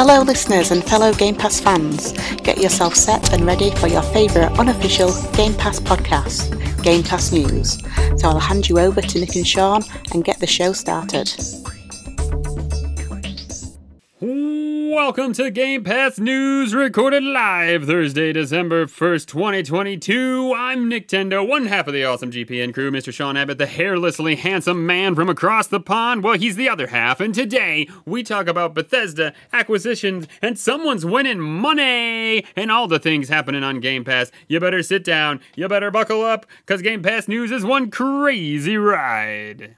Hello, listeners and fellow Game Pass fans. Get yourself set and ready for your favourite unofficial Game Pass podcast, Game Pass News. So I'll hand you over to Nick and Sean and get the show started. Welcome to Game Pass News, recorded live Thursday, December 1st, 2022. I'm Nick Nintendo, one half of the awesome GPN crew, Mr. Sean Abbott, the hairlessly handsome man from across the pond. Well, he's the other half, and today we talk about Bethesda, acquisitions, and someone's winning money, and all the things happening on Game Pass. You better sit down, you better buckle up, because Game Pass News is one crazy ride.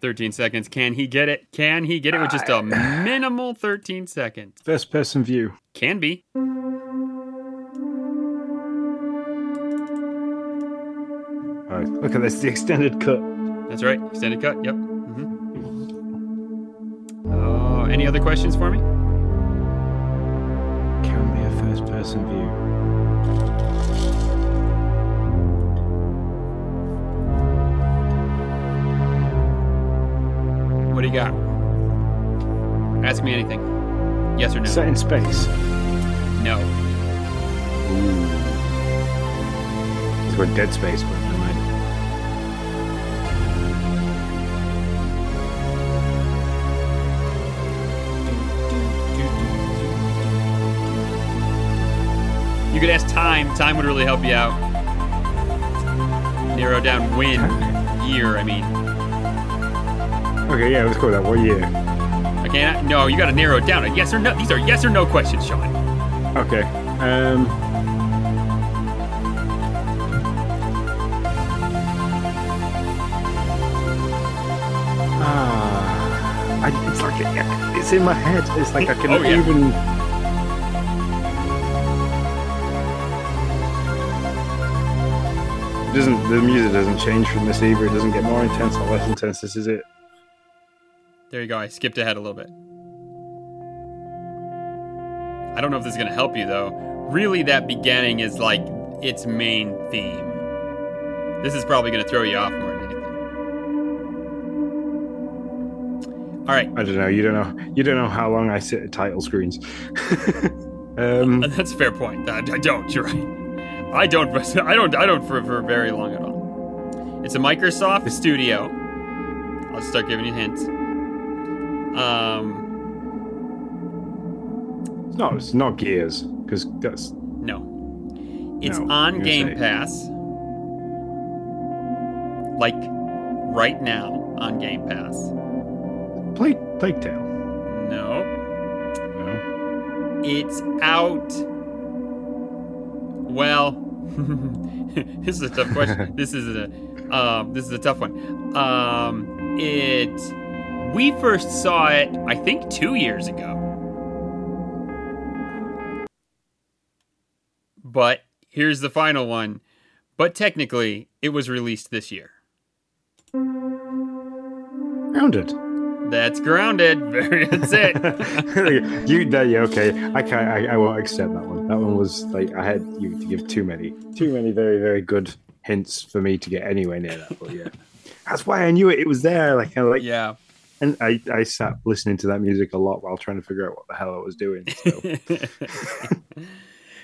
Thirteen seconds. Can he get it? Can he get it with just a minimal thirteen seconds? First person view. Can be. Oh, look at this, the extended cut. That's right. Extended cut. Yep. hmm Oh, any other questions for me? Can be a first person view. What do you got? Ask me anything. Yes or no? Set in space. no. It's where Dead Space mind. You could ask time. Time would really help you out. Narrow down when, year. I mean, Okay, yeah, let's go with that. What year? I can't. No, you got to narrow it down. A yes or no. These are yes or no questions, Sean. Okay. Um. Ah, I, it's like it's in my head. It's like I can Oh, yeah. even. It doesn't the music doesn't change from this either? It doesn't get more intense or less intense. This is it. There you go. I skipped ahead a little bit. I don't know if this is going to help you, though. Really, that beginning is like its main theme. This is probably going to throw you off more than anything. All right. I don't know. You don't know. You don't know how long I sit at title screens. um, That's a fair point. I, I don't. You're right. I don't. I don't. I don't for, for very long at all. It's a Microsoft Studio. I'll start giving you hints. Um, it's not. It's not Gears because that's no, it's No, on Game saying- Pass. Like right now on Game Pass. Plague Plague Tale. No, No. it's out. Well, this is a tough question. this is a um, this is a tough one. Um, it we first saw it, I think, two years ago. But here's the final one. But technically, it was released this year. Grounded. That's grounded. That's it. you there? You okay? I can't. I, I won't accept that one. That one was like I had you to give too many, too many very very good hints for me to get anywhere near that. But yeah, that's why I knew it. It was there. Like I like, yeah. And I I sat listening to that music a lot while trying to figure out what the hell I was doing. So.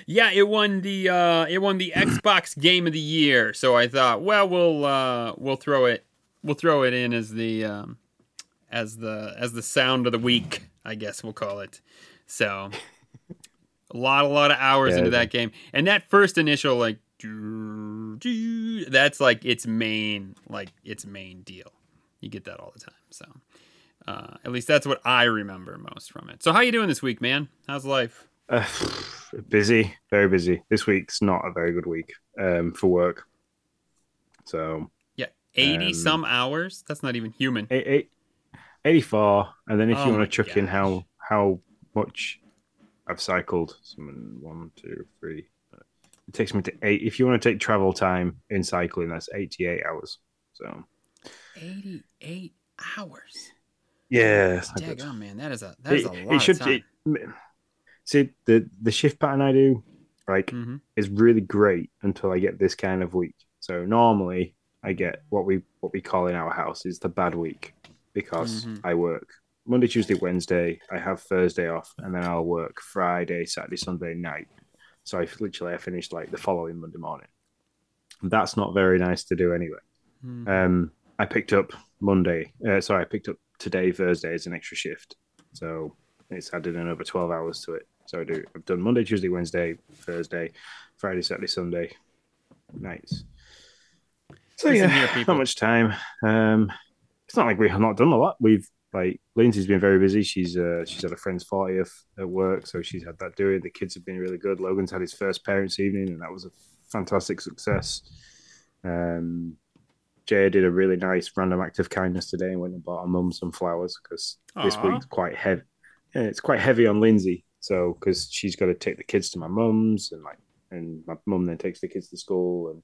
yeah, it won the uh, it won the Xbox Game of the Year. So I thought, well, we'll uh, we'll throw it we'll throw it in as the um, as the as the sound of the week, I guess we'll call it. So a lot a lot of hours Yeah. into that game, and that first initial like that's like its main like its main deal. You get that all the time. So uh, at least that's what I remember most from it. So how you doing this week, man? How's life? Uh, busy, very busy. This week's not a very good week um, for work. So Yeah, eighty Um, some hours. That's not even human. eight, eight, 84, and then if Oh you want to chuck in how how much I've cycled, someone one, two, three. It takes me to eight. If you want to take travel time in cycling, that's 88 hours. So Eighty-eight hours. Yeah, good. Daggone, man, that is a that is It, a it should. of time. It, See the the shift pattern I do, like, Mhm. is really great until I get this kind of week. So normally I get what we what we call in our house is the bad week because Mhm. I work Monday, Tuesday, Wednesday. I have Thursday off, and then I'll work Friday, Saturday, Sunday night. So I literally I finished like the following Monday morning. That's not very nice to do anyway. Mhm. Um, I picked up Monday. Uh, sorry, I picked up today, Thursday, is an extra shift. So it's added another twelve hours to it. So I do. I've done Monday, Tuesday, Wednesday, Thursday, Friday, Saturday, Sunday nights. So Listen yeah, not much time. Um, it's not like we have not done a lot. We've like Lindsay's been very busy. She's uh, she's had a friend's fortieth at work, so she's had that doing. The kids have been really good. Logan's had his first parents' evening, and that was a fantastic success. Um, Jay did a really nice random act of kindness today and went and bought her mum some flowers because this week's quite heavy. Yeah, it's quite heavy on Lindsay, so because she's got to take the kids to my mum's and like, and my mum then takes the kids to school and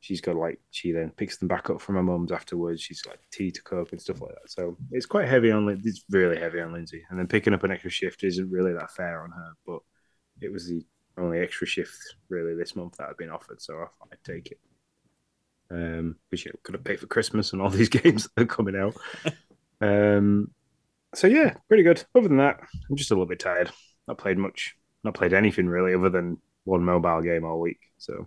she's got like she then picks them back up from her mum's afterwards. She's got tea to cook and stuff like that. So it's quite heavy on. It's really heavy on Lindsay, and then picking up an extra shift isn't really that fair on her. But it was the only extra shift really this month that had been offered, so I thought I'd take it. Um, which you know, could have paid for Christmas and all these games that are coming out. um, so yeah, pretty good. Other than that, I'm just a little bit tired. Not played much. Not played anything really, other than one mobile game all week. So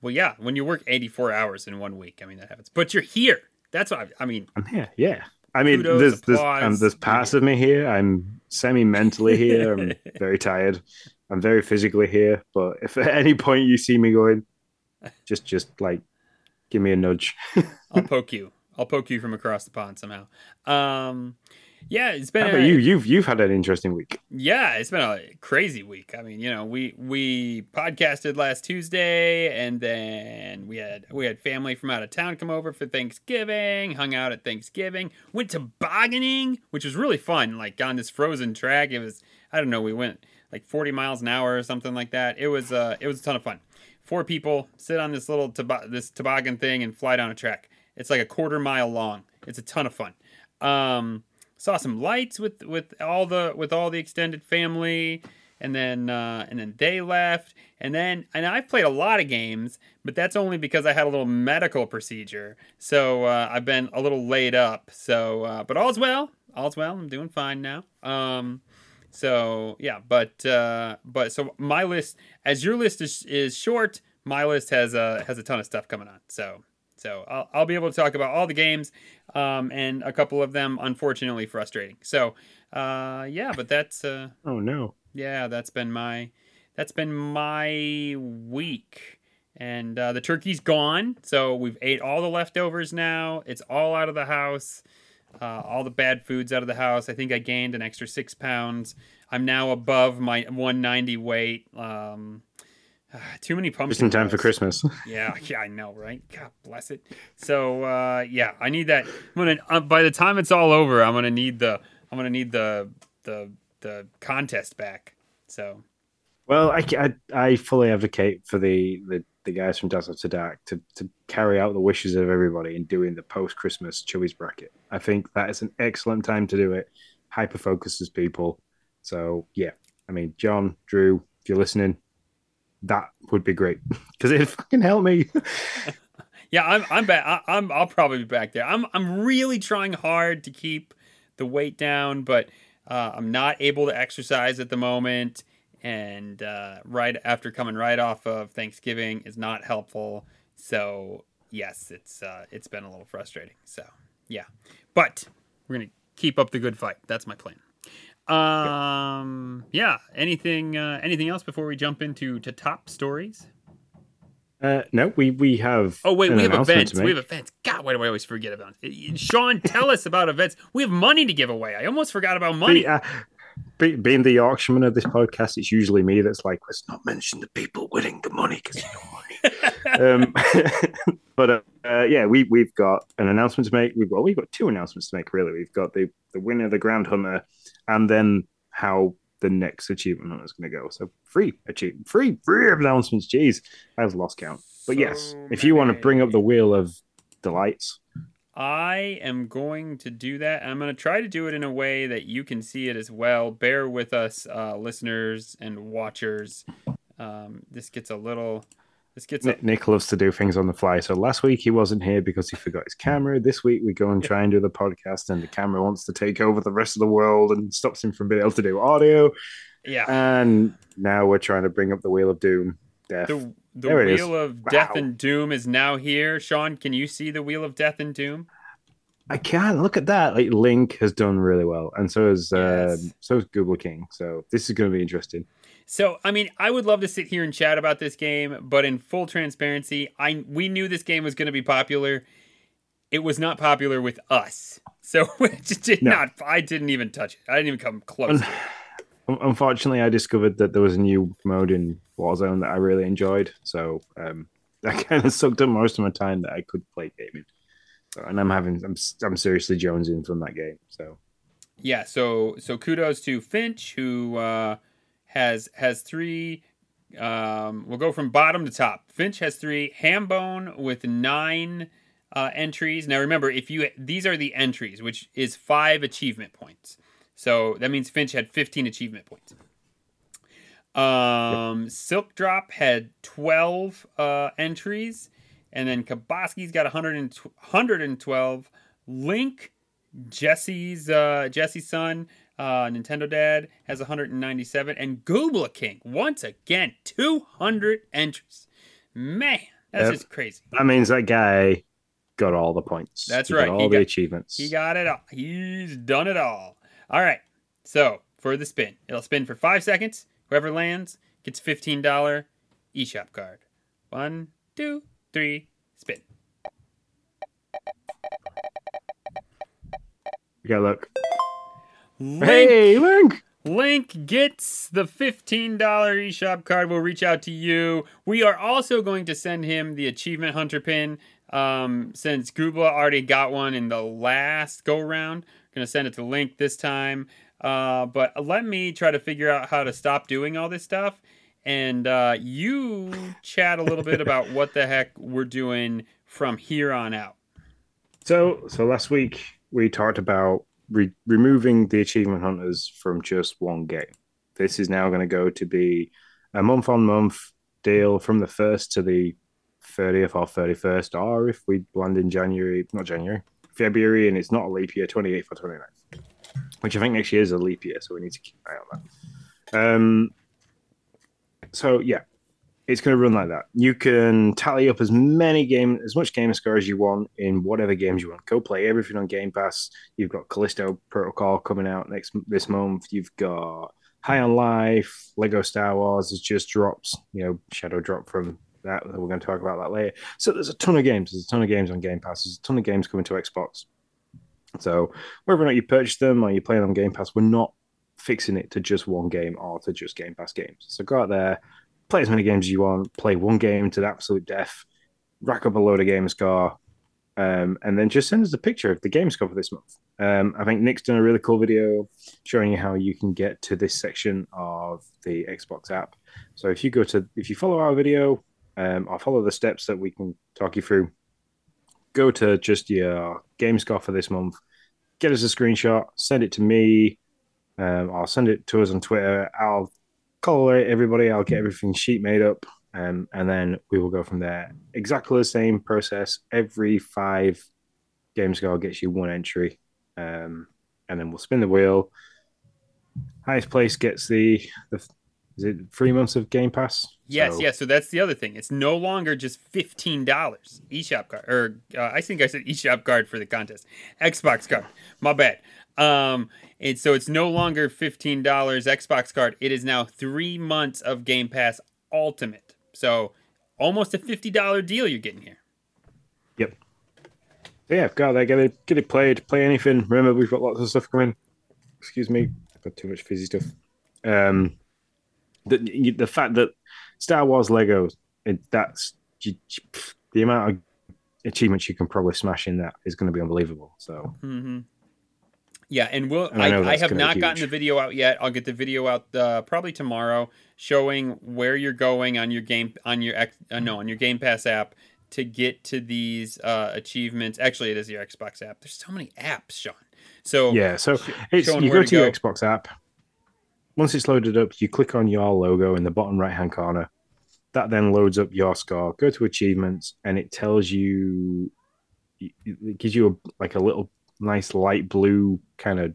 Well, yeah, when you work 84 hours in one week, I mean that happens. But you're here. That's what I, I mean. I'm here. Yeah. I mean, Kudos, there's there's, um, there's parts of me here. I'm semi mentally here. I'm very tired. I'm very physically here. But if at any point you see me going, just just like give me a nudge. I'll poke you. I'll poke you from across the pond somehow. Um, yeah, it's been How a, about you? You've you've had an interesting week. Yeah, it's been a crazy week. I mean, you know, we we podcasted last Tuesday, and then we had we had family from out of town come over for Thanksgiving. Hung out at Thanksgiving. Went tobogganing, which was really fun. Like on this frozen track, it was I don't know. We went like 40 miles an hour or something like that. It was uh it was a ton of fun. Four people sit on this little tobo- this toboggan thing and fly down a track. It's like a quarter mile long. It's a ton of fun. Um, saw some lights with with all the with all the extended family and then uh, and then they left and then and I've played a lot of games but that's only because I had a little medical procedure so uh, I've been a little laid up so uh, but all's well all's well I'm doing fine now um so yeah but uh, but so my list as your list is is short my list has a has a ton of stuff coming on so so I'll, I'll be able to talk about all the games um, and a couple of them unfortunately frustrating. So uh, yeah, but that's uh, Oh no. yeah, that's been my that's been my week. And uh, the turkey's gone, so we've ate all the leftovers now. It's all out of the house. Uh, all the bad foods out of the house. I think I gained an extra six pounds. I'm now above my 190 weight. Um, too many pumpkin. Just in time for. Christmas. Yeah, yeah, I know, right? God bless it. So, uh, yeah, I need that. I'm gonna. Uh, by the time it's all over, I'm gonna need the. I'm gonna need the the the contest back. So, Well, I, I, I fully advocate for the, the, the guys from Dazzle to Dark to, to carry out the wishes of everybody in doing the post Christmas Chewies bracket. I think that is an excellent time to do it. Hyper focuses people. So, yeah, I mean, John, Drew, if you're listening, that would be great because it fucking help me. yeah, I'm I'm back. I, I'm I'll probably be back there. I'm I'm really trying hard to keep the weight down, but uh, I'm not able to exercise at the moment. And uh, right after coming right off of Thanksgiving is not helpful. So yes, it's uh, it's been a little frustrating. So yeah, but we're gonna keep up the good fight. That's my plan. Um, yeah. Anything uh, anything else before we jump into to top stories? Uh, no, we, we have. Oh wait, we have events. We have events. God, why do I always forget about it? Sean, tell us about events. We have money to give away. I almost forgot about money. Be- uh, be- being the Yorkshireman of this podcast, it's usually me that's like, let's not mention the people winning the money because um, but uh, uh, yeah, we we've got an announcement to make. We've well, we've got two announcements to make. Really, we've got the the winner the Grand Hunter, and then how the next achievement hunter is going to go. So free achievement, free free announcements. Jeez, I've lost count. But yes, So if you want to bring up the wheel of delights, I am going to do that. I'm going to try to do it in a way that you can see it as well. Bear with us, uh, listeners and watchers. Um, this gets a little. This gets a, Nick, loves to do things on the fly. So last week he wasn't here because he forgot his camera. This week we go and try and do the podcast, and the camera wants to take over the rest of the world and stops him from being able to do audio. yeah. And now we're trying to bring up the Wheel of Doom. Death. The the There wheel of death and doom is now here. Sean, can you see the wheel of death and doom? I can't look at that. Like Link has done really well, and so has uh, Yes. so has Google King. So this is going to be interesting. So, I mean, I would love to sit here and chat about this game, but in full transparency, I we knew this game was going to be popular. It was not popular with us, so it did No. not. I didn't even touch it. I didn't even come close. Unfortunately, I discovered that there was a new mode in Warzone that I really enjoyed. So um, that kind of sucked up most of my time that I could play gaming. So, and I'm having, I'm, I'm seriously jonesing from that game. So Yeah, so so kudos to Finch who uh, has has three. Um, we'll go from bottom to top. Finch has three. Hambone with nine uh, entries. Now remember, if you these are the entries, which is five achievement points. So that means Finch had fifteen achievement points. Um, Silk Drop had twelve uh, entries, and then Kaboski's got 100 112. Link Jesse's uh, Jesse's son, uh, Nintendo Dad has 197, and Goobla King once again 200 entries. Man, that's Yep. just crazy. that means that guy got all the points. That's He got right. all He the got- achievements. He got it all. He's done it all. All right. So for the spin, it'll spin for five seconds. Whoever lands gets $15 eShop card. One, two, three, spin. You got look. Link Hey, Link. Link gets the $15 eShop card. We'll reach out to you. We are also going to send him the Achievement Hunter pin um, since Goobla already got one in the last go round. Going to send it to Link this time. Uh, but let me try to figure out how to stop doing all this stuff. And uh, you chat a little bit about what the heck we're doing from here on out. So, so last week we talked about re- removing the achievement hunters from just one game. This is now going to go to be a month on month deal from the first to the 30th or 31st, or if we land in January, not January, February, and it's not a leap year, 28th or 29th, which I think next year is a leap year, so we need to keep an eye on that. Um, so yeah, it's going to run like that. You can tally up as many game, as much game score as you want in whatever games you want. Go play everything on Game Pass. You've got Callisto Protocol coming out next this month. You've got High on Life, Lego Star Wars has just dropped. You know, Shadow drop from that. We're going to talk about that later. So there's a ton of games. There's a ton of games on Game Pass. There's a ton of games coming to Xbox. So whether or not you purchase them or you play on Game Pass, we're not fixing it to just one game or to just Game Pass games. So go out there, play as many games as you want, play one game to the absolute death, rack up a load of game score, um, and then just send us a picture of the game score for this month. Um, I think Nick's done a really cool video showing you how you can get to this section of the Xbox app. So if you go to, if you follow our video um, or follow the steps that we can talk you through, go to just your game score for this month, get us a screenshot, send it to me, um, or send it to us on Twitter. I'll collate everybody. I'll get everything sheet made up, um, and then we will go from there. Exactly the same process. Every five game score gets you one entry, um, and then we'll spin the wheel. Highest place gets the the is it three months of Game Pass? Yes, So- yes. So that's the other thing. It's no longer just fifteen dollars eShop card, or uh, I think I said eShop card for the contest. Xbox card. My bad. Um, and so it's no longer fifteen dollars Xbox card. It is now three months of Game Pass Ultimate. So almost a fifty dollar deal you're getting here. Yep. So yeah, go out there, get it, get it played, play anything. Remember, we've got lots of stuff coming. Excuse me, I've got too much fizzy stuff. Um, the the fact that Star Wars Lego, it, that's the amount of achievements you can probably smash in that is going to be unbelievable. So Mm-hmm. Yeah, and we'll. And I I, have not gotten the video out yet. I'll get the video out uh, probably tomorrow, showing where you're going on your game on your uh, no on your Game Pass app to get to these uh, achievements. Actually, it is your Xbox app. There's so many apps, Sean. So Yeah, so it's you go to to your go. Xbox app. Once it's loaded up, you click on your logo in the bottom right hand corner. That then loads up your score. Go to achievements, and it tells you, it gives you a, like a little nice light blue kind of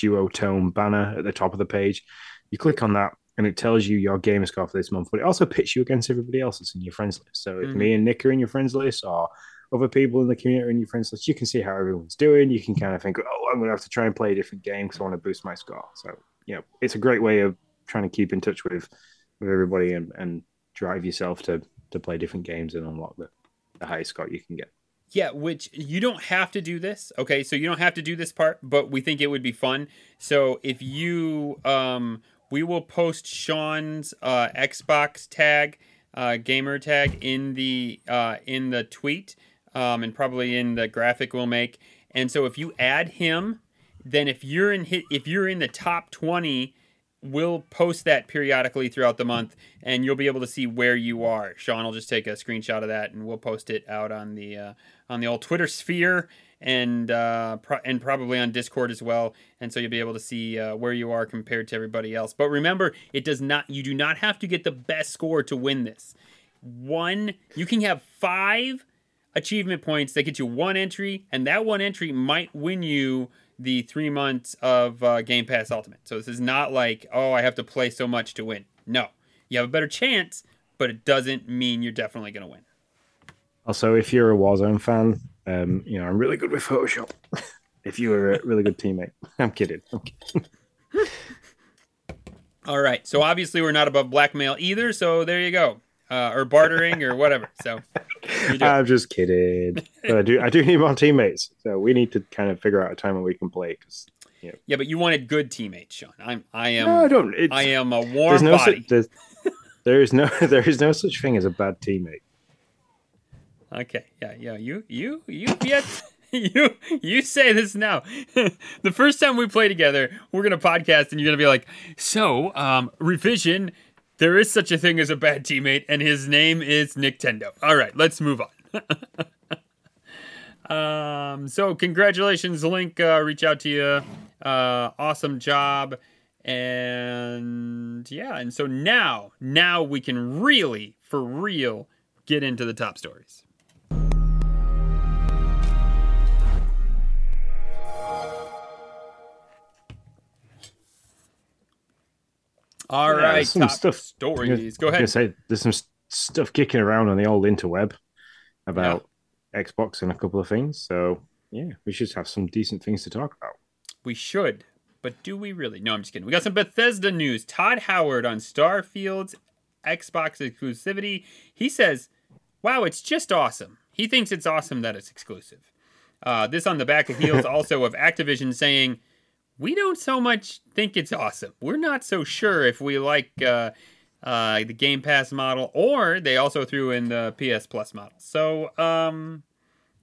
duotone banner at the top of the page. You click on that, and it tells you your gamer score for this month. But it also pits you against everybody else that's in your friends list. So if Mhm. me and Nick are in your friends list, or other people in the community are in your friends list, you can see how everyone's doing. You can kind of think, oh, I'm going to have to try and play a different game because I want to boost my score. So you know, it's a great way of trying to keep in touch with with everybody and, and drive yourself to to play different games and unlock the, the highest score you can get. Yeah, which you don't have to do this. Okay, so you don't have to do this part, but we think it would be fun. So if you, um, we will post Sean's uh, Xbox tag, uh, gamer tag in the uh, in the tweet, um, and probably in the graphic we'll make. And so if you add him, then if you're in hit, if you're in the top twenty we'll post that periodically throughout the month and you'll be able to see where you are. Sean will just take a screenshot of that and we'll post it out on the uh, on the old twitter sphere and uh, pro- and probably on discord as well and so you'll be able to see uh, where you are compared to everybody else. But remember it does not you do not have to get the best score to win this. One you can have five achievement points that get you one entry and that one entry might win you the three months of uh, Game Pass Ultimate. So this is not like, oh, I have to play so much to win. No, you have a better chance, but it doesn't mean you're definitely going to win. Also, if you're a Warzone fan, um, you know I'm really good with Photoshop. if you were a really good teammate, I'm kidding. I'm kidding. All right. So obviously we're not above blackmail either. So there you go, uh, or bartering or whatever. So. I'm just kidding. But I do I do need more teammates, so we need to kind of figure out a time when we can play. Because yeah, but you wanted good teammates, Sean. I'm. I am. no, I don't. I am a there's warm no body. such, there's, there is no there is no such thing as a bad teammate. Okay, yeah, yeah. You, you, you, yet, you, you say this now. the first time we play together, we're gonna podcast, and you're gonna be like, "So, um, revision. There is such a thing as a bad teammate, and his name is Nintendo." All right, let's move on. um, so congratulations, Link. Uh, reach out to you. Uh, awesome job. And yeah, and so now, now we can really, for real, get into the top stories. All Yeah, right, some top stuff- stories. Go I was gonna ahead. say there's some stuff kicking around on the old interweb about Xbox and a couple of things. So yeah, we should have some decent things to talk about. We should, but do we really? No, I'm just kidding. We got some Bethesda news. Todd Howard on Starfield's Xbox exclusivity. He says, "Wow, it's just awesome." He thinks it's awesome that it's exclusive. Uh, this on the back of heels also of Activision saying, "We don't so much think it's awesome. We're not so sure if we like uh, uh, the Game Pass model, or they also threw in the PS Plus model." So, um,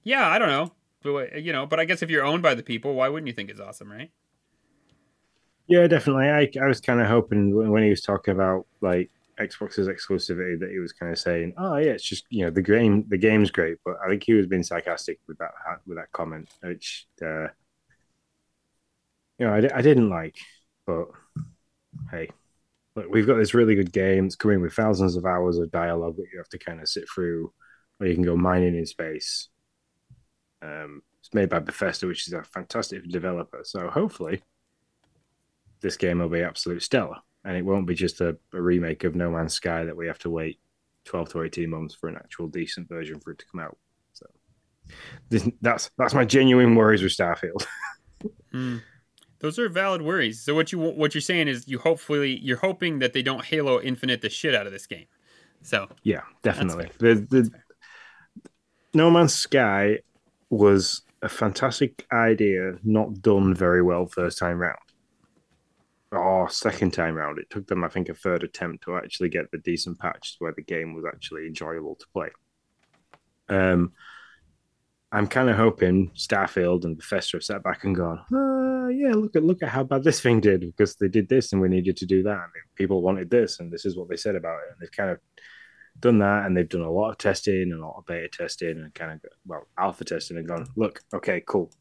yeah, I don't know. But, you know, but I guess if you're owned by the people, why wouldn't you think it's awesome, right? Yeah, definitely. I I was kind of hoping when he was talking about like Xbox's exclusivity that he was kind of saying, "Oh yeah, it's just you know the game the game's great," but I think he was being sarcastic with that with that comment, which uh, you know I, I didn't like. But hey, look, we've got this really good game. It's coming with thousands of hours of dialogue that you have to kind of sit through, or you can go mining in space. Um, it's made by Bethesda, which is a fantastic developer. So hopefully this game will be absolute stellar, and it won't be just a, a remake of No Man's Sky that we have to wait twelve to eighteen months for an actual decent version for it to come out. So this, that's that's my genuine worries with Starfield. Hmm. Those are valid worries. So what you what you're saying is you hopefully you're hoping that they don't Halo Infinite the shit out of this game. So yeah, definitely. The, the No Man's Sky was a fantastic idea, not done very well first time round. Or second time round, it took them, I think, a third attempt to actually get the decent patch where the game was actually enjoyable to play. Um, I'm kind of hoping Starfield and Bethesda have sat back and gone, uh, yeah, look at look at how bad this thing did because they did this and we needed to do that, and people wanted this, and this is what they said about it, and they've kind of done that, and they've done a lot of testing and a lot of beta testing and kind of well alpha testing and gone, look, okay, cool,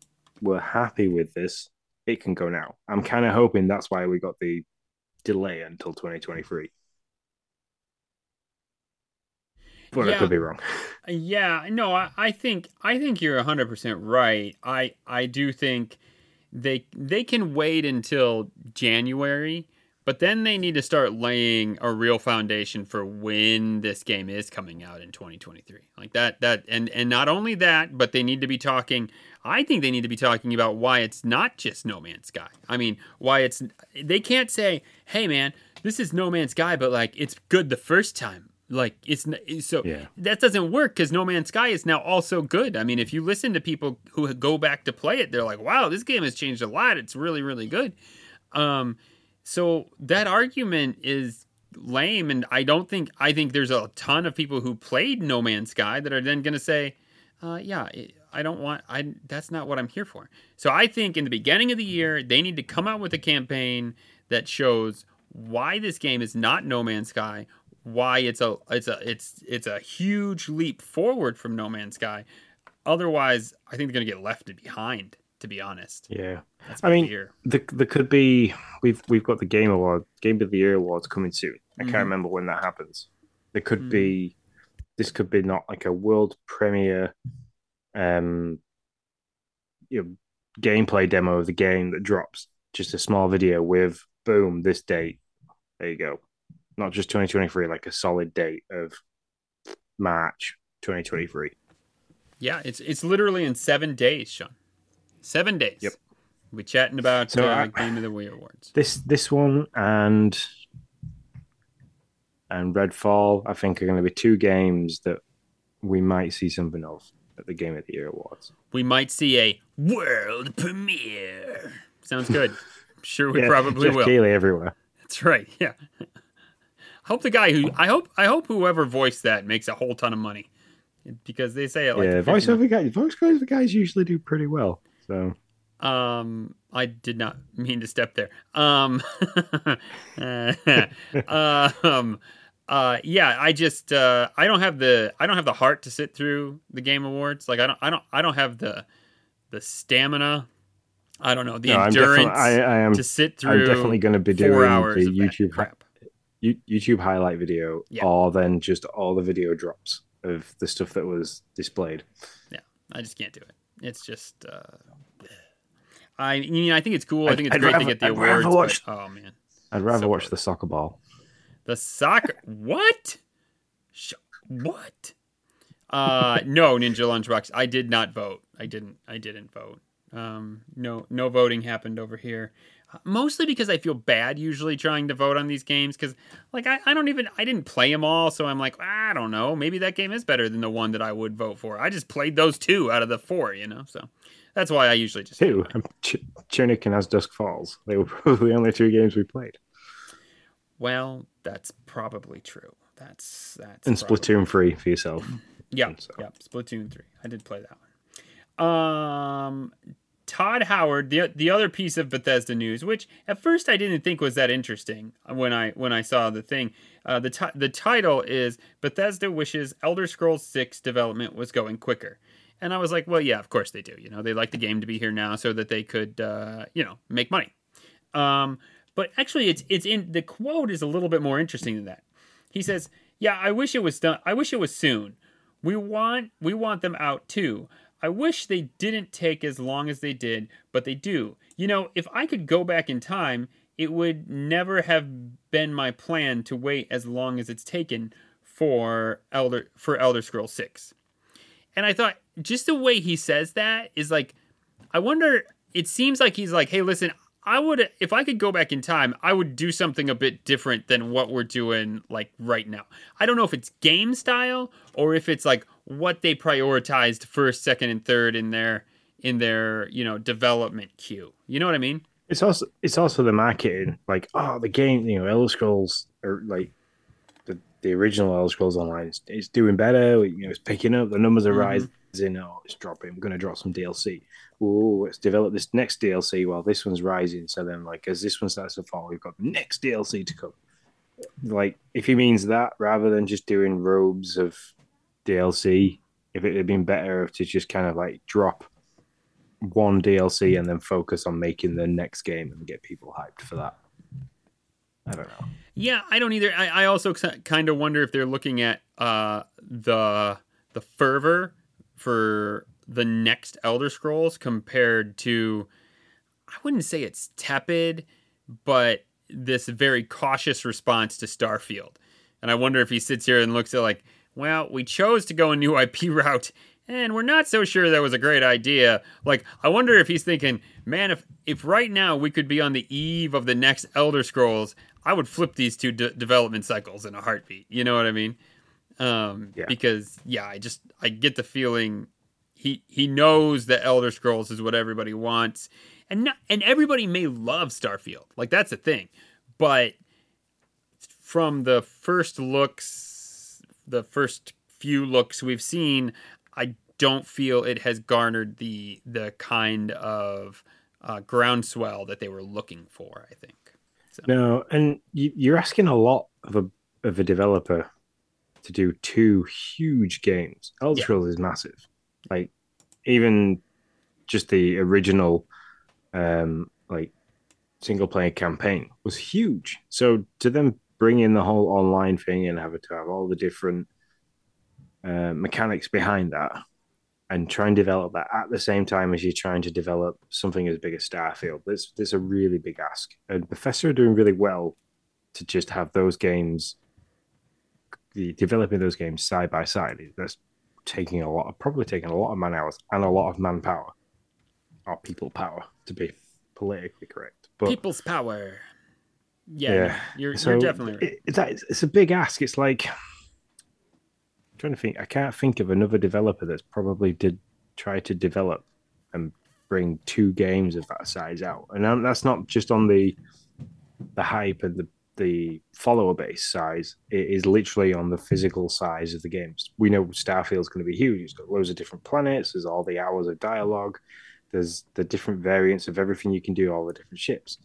we're happy with this. It can go now. I'm kind of hoping that's why we got the delay until 2023. But Yeah. I could be wrong. Yeah, no, I, I think I think you're 100% right. I I do think they they can wait until January, but then they need to start laying a real foundation for when this game is coming out in 2023. Like that that and and not only that, but they need to be talking I think they need to be talking about why it's not just No Man's Sky. I mean, why it's they can't say, "Hey man, this is No Man's Sky, but like it's good the first time." Like it's so Yeah. that doesn't work because No Man's Sky is now also good. I mean, if you listen to people who go back to play it, they're like, "Wow, this game has changed a lot. It's really, really good." Um, so that argument is lame, and I don't think I think there's a ton of people who played No Man's Sky that are then going to say, uh, "Yeah, I don't want. I that's not what I'm here for." So I think in the beginning of the year they need to come out with a campaign that shows why this game is not No Man's Sky, why it's a it's a it's it's a huge leap forward from No Man's Sky. Otherwise, I think they're going to get left behind. To be honest, Yeah. I mean, fear. There, there could be we've we've got the game award, game of the year awards coming soon. I Mhm. can't remember when that happens. There could Mhm. be this could be not like a world premiere um you know, gameplay demo of the game that drops just a small video with boom this date. There you go. Not just 2023 like a solid date of March 2023. Yeah, it's it's literally in seven days, Sean. Seven days. Yep. We're chatting about So uh, I- Game of the Year awards. This this one and and Redfall, I think, are going to be two games that we might see something of at the Game of the Year awards. We might see a world premiere. Sounds good. Sure we Yeah, probably Jeff will. Keighley everywhere. That's right. Yeah. I hope the guy who I hope I hope whoever voiced that makes a whole ton of money because they say it like yeah, 50 voiceover guys, voiceover guys usually do pretty well. So Um, I did not mean to step there. Um, um, uh, yeah, I just uh, I don't have the I don't have the heart to sit through the game awards. Like I don't I don't I don't have the the stamina. I don't know the no, endurance I, I am to sit through I'm definitely going to be doing the YouTube crap. You- YouTube highlight video, Yeah. or then just all the video drops of the stuff that was displayed. Yeah, I just can't do it. It's just. Uh, I mean, I think it's cool. I I'd- think it's I'd great rather- to get the I'd awards. watch- but, oh man, I'd rather So watch bored. the soccer ball. The soccer. what? Sh- what? Uh, no, Ninja Lunchbox. I did not vote. I didn't. I didn't vote. Um, no, no voting happened over here. Mostly because I feel bad usually trying to vote on these games because, like, I, I don't even I didn't play them all, so I'm like I don't know. Maybe that game is better than the one that I would vote for. I just played those two out of the four, you know. So that's why I usually just Two, Ch- Chernuk and As Dusk Falls. They were probably the only two games we played. Well, that's probably true. That's that's And Splatoon 3 for yourself. Yeah, So- yeah, Splatoon three. I did play that one. Um, Todd Howard, the the other piece of Bethesda news, which at first I didn't think was that interesting when I when I saw the thing. Uh, the ti- the title is Bethesda wishes Elder Scrolls Six development was going quicker, and I was like, well, yeah, of course they do. You know, they like the game to be here now so that they could, uh, you know, make money. Um, but actually, it's it's in the quote is a little bit more interesting than that. He says, "Yeah, I wish it was done. I wish it was soon. We want we want them out too. I wish they didn't take as long as they did, but they do. You know, if I could go back in time, it would never have been my plan to wait as long as it's taken for Elder for Elder Scrolls 6." And I thought just the way he says that is like I wonder it seems like he's like, "Hey, listen, I would if I could go back in time, I would do something a bit different than what we're doing like right now. I don't know if it's game style or if it's like what they prioritized first, second, and third in their in their you know development queue. You know what I mean? It's also it's also the marketing, like oh the game, you know, Elder Scrolls or like the the original Elder Scrolls Online, it's, it's doing better. You know, it's picking up. The numbers are Mhm. rising. Oh, it's dropping. We're going to drop some DLC. Oh, let's develop this next DLC while this one's rising. So then, like as this one starts to fall, we've got the next DLC to come. like if he means that rather than just doing robes of DLC, if it had been better to just kind of like drop one DLC and then focus on making the next game and get people hyped for that. I don't know. Yeah, I don't either. I, I also kind of wonder if they're looking at uh, the the fervor for the next Elder Scrolls compared to I wouldn't say it's tepid, but this very cautious response to Starfield. And I wonder if he sits here and looks at like, well, we chose to go a new IP route and we're not so sure that was a great idea. Like, I wonder if he's thinking, man, if if right now we could be on the eve of the next Elder Scrolls, I would flip these two de- development cycles in a heartbeat. You know what I mean? Um, yeah. Because yeah, I just I get the feeling he he knows that Elder Scrolls is what everybody wants, and not, and everybody may love Starfield. Like that's the thing, but from the first looks, the first few looks we've seen, I don't feel it has garnered the the kind of uh, groundswell that they were looking for. I think. So. No, and you, are asking a lot of a of a developer to do two huge games. Elder Scrolls yeah. is massive. Like even just the original, um, like single player campaign was huge. So to them bring in the whole online thing and have it to have all the different uh, mechanics behind that and try and develop that at the same time as you're trying to develop something as big as Starfield. There's there's a really big ask, and Bethesda are doing really well to just have those games, the developing those games side by side. That's taking a lot, of, probably taking a lot of man hours and a lot of manpower, or people power to be politically correct. But people's power. Yeah, yeah. You're, so you're definitely right. It, it's, it's a big ask. It's like trying to think. I can't think of another developer that's probably did try to develop and bring two games of that size out, and that's not just on the the hype and the the follower base size. It is literally on the physical size of the games. We know Starfield's going to be huge. It's got loads of different planets. There's all the hours of dialogue. There's the different variants of everything you can do. All the different ships.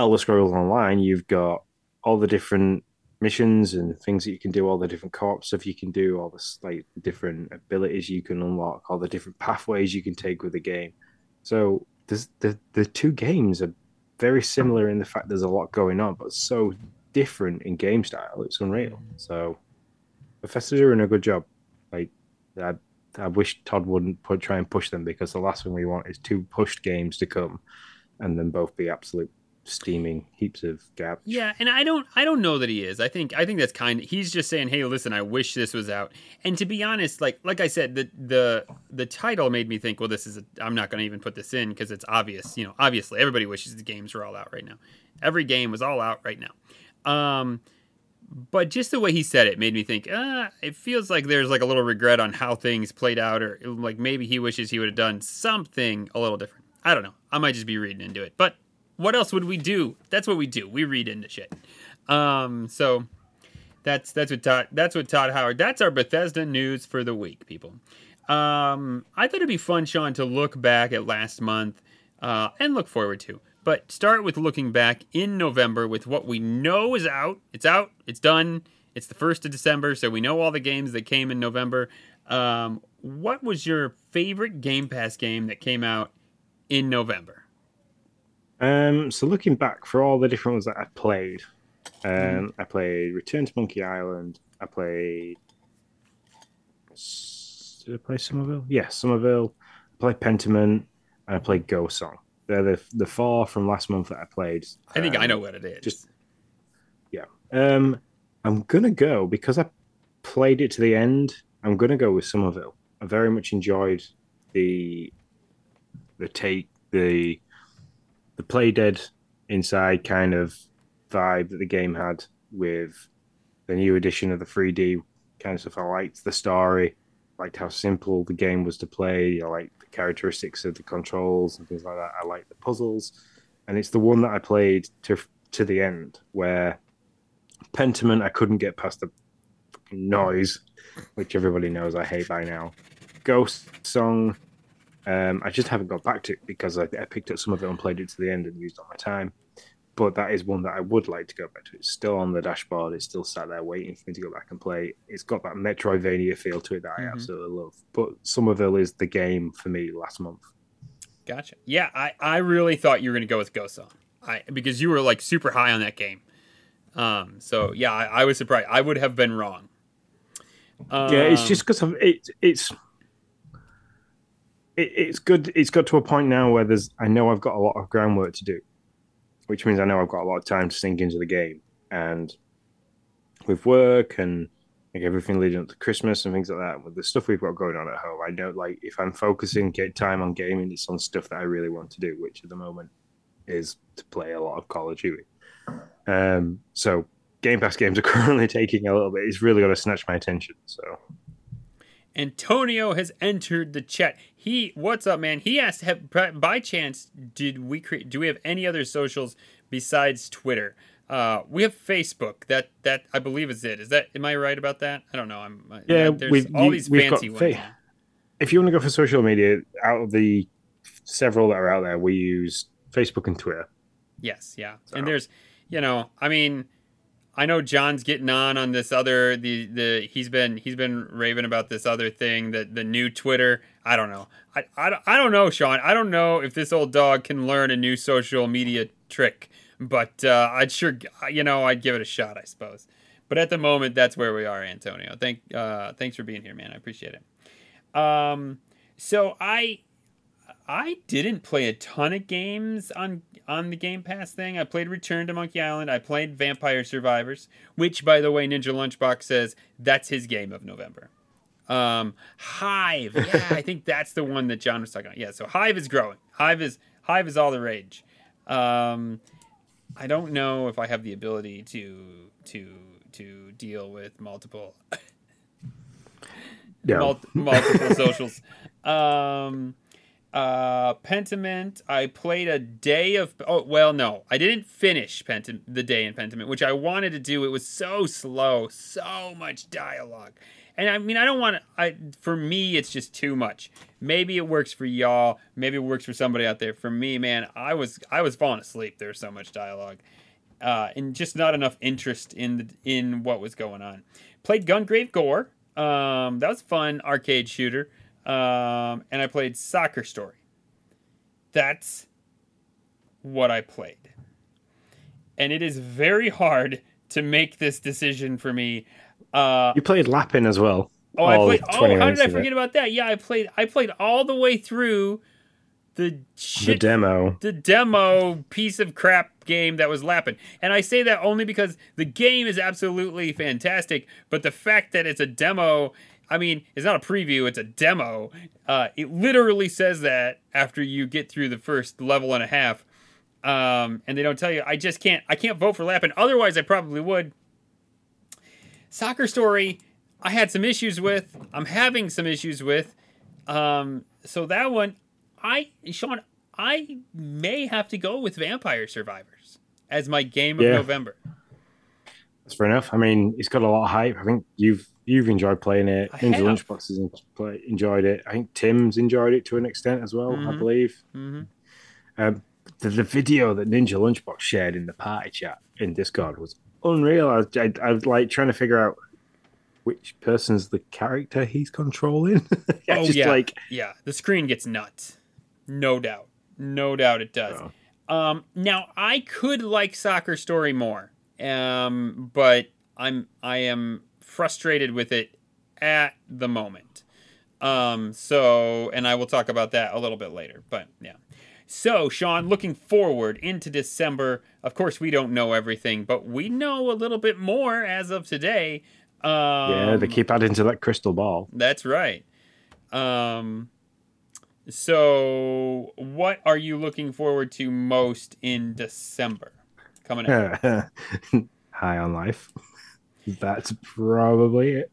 Elder Scrolls Online, you've got all the different missions and things that you can do, all the different corp stuff you can do, all the like different abilities you can unlock, all the different pathways you can take with the game. So the the two games are very similar in the fact there's a lot going on, but so different in game style. It's unreal. So Bethesda are doing a good job. Like I, I wish Todd wouldn't put, try and push them because the last thing we want is two pushed games to come and then both be absolute steaming heaps of garbage. Yeah, and I don't I don't know that he is. I think I think that's kind of he's just saying, "Hey, listen, I wish this was out." And to be honest, like like I said, the the the title made me think, "Well, this is i am not going to even put this in because it's obvious, you know, obviously everybody wishes the games were all out right now. Every game was all out right now." Um but just the way he said it made me think, uh, it feels like there's like a little regret on how things played out, or like maybe he wishes he would have done something a little different. I don't know. I might just be reading into it. But what else would we do? That's what we do. We read into shit. Um, so that's that's what Todd that's what Todd Howard. That's our Bethesda news for the week, people. Um, I thought it'd be fun, Sean, to look back at last month uh, and look forward to. But start with looking back in November with what we know is out. It's out. It's done. It's the first of December, so we know all the games that came in November. Um, what was your favorite Game Pass game that came out in November? Um, so looking back for all the different ones that I played, um, mm. I played Return to Monkey Island. I played. Did I play Somerville? Yes, yeah, Somerville. I played Pentiment, and I played Ghost Song. They're the the four from last month that I played. I think um, I know what it is. Just yeah. Um, I'm gonna go because I played it to the end. I'm gonna go with Somerville. I very much enjoyed the the take the the play dead inside kind of vibe that the game had with the new edition of the 3D kind of stuff. I liked the story, liked how simple the game was to play. I liked the characteristics of the controls and things like that. I liked the puzzles, and it's the one that I played to to the end where Pentiment I couldn't get past the noise, which everybody knows I hate by now. Ghost Song um, I just haven't got back to it because I, I, picked up some of it and played it to the end and used all my time. but that is one that I would like to go back to. It's still on the dashboard. It's still sat there waiting for me to go back and play. It's got that Metroidvania feel to it that I Mhm. absolutely love. But Somerville is the game for me last month. Gotcha. Yeah, I, I really thought you were gonna go with Ghost Song. I because you were like super high on that game. Um. So yeah, I, I was surprised. I would have been wrong. Um, yeah, it's just because it, it's it, it's good. It's got to a point now where there's. I know I've got a lot of groundwork to do, which means I know I've got a lot of time to sink into the game, and with work and like everything leading up to Christmas and things like that, with the stuff we've got going on at home, I know like if I'm focusing get time on gaming, it's on stuff that I really want to do, which at the moment is to play a lot of Call of Duty. Um, so Game Pass games are currently taking a little bit. It's really got to snatch my attention. So. Antonio has entered the chat. He, what's up, man? He asked, have, by chance, did we create? Do we have any other socials besides Twitter? Uh, we have Facebook. That that I believe is it. Is that? Am I right about that? I don't know. I'm. Yeah, there's we've- all you- these got fancy fa- ones. if you want to go for social media, out of the several that are out there, we use Facebook and Twitter. Yes, yeah. So- And there's, you know, I mean, I know John's getting on on this other the the he's been he's been raving about this other thing that the new Twitter. I don't know. I, I, I don't know, Sean. I don't know if this old dog can learn a new social media trick, but uh, I'd sure you know I'd give it a shot, I suppose. But at the moment, that's where we are, Antonio. Thank uh, thanks for being here, man. I appreciate it. Um, so I I didn't play a ton of games on on the Game Pass thing. I played Return to Monkey Island. I played Vampire Survivors, which, by the way, Ninja Lunchbox says that's his game of November. Um, Hive, yeah, I think that's the one that John was talking about. Yeah, so Hive is growing. Hive is Hive is all the rage. Um, I don't know if I have the ability to to to deal with multiple Yeah. mul- multiple socials. Um, uh, Pentiment. I played a day of. Oh well, no, I didn't finish Pentim- the day in Pentiment, which I wanted to do. It was so slow, so much dialogue, and I mean, I don't want to. I for me, it's just too much. Maybe it works for y'all. Maybe it works for somebody out there. For me, man, I was I was falling asleep. There was so much dialogue. Uh, and just not enough interest in the, in what was going on. Played Gungrave Gore. Um, that was fun arcade shooter. Um, and I played Soccer Story. That's what I played. And it is very hard to make this decision for me. Uh, You played Lappin as well. oh, I played. Oh, how did I forget about that? Yeah, I played. I played all the way through the the demo. the demo piece of crap game that was lapping. And I say that only because the game is absolutely fantastic, but the fact that it's a demo, I mean, it's not a preview, it's a demo. Uh, it literally says that after you get through the first level and a half. Um, and they don't tell you. I just can't. I can't vote for Lappin. Otherwise, I probably would. Soccer Story, I had some issues with. I'm having some issues with. Um, so that one, I Sean, I may have to go with Vampire Survivors as my game of Yeah. November. That's fair enough. I mean, it's got a lot of hype. I think you've you've enjoyed playing it. I Ninja. Lunchbox has enjoyed it. I think Tim's enjoyed it to an extent as well. I Mhm. believe. hmm Um, the, the video that Ninja Lunchbox shared in the party chat in Discord was unreal. I, was- I, I was like trying to figure out which person's the character he's controlling. Oh, just yeah. like Yeah, the screen gets nuts, no doubt, no doubt it does. Oh. Um, now I could like Soccer Story more, um, but I'm I am frustrated with it at the moment. Um, so, and I will talk about that a little bit later. But yeah. So, Sean, looking forward into December, of course, we don't know everything, but we know a little bit more as of today. Um, yeah, they keep adding to that crystal ball. that's right. Um, so, what are you looking forward to most in December coming up? High on life. That's probably it.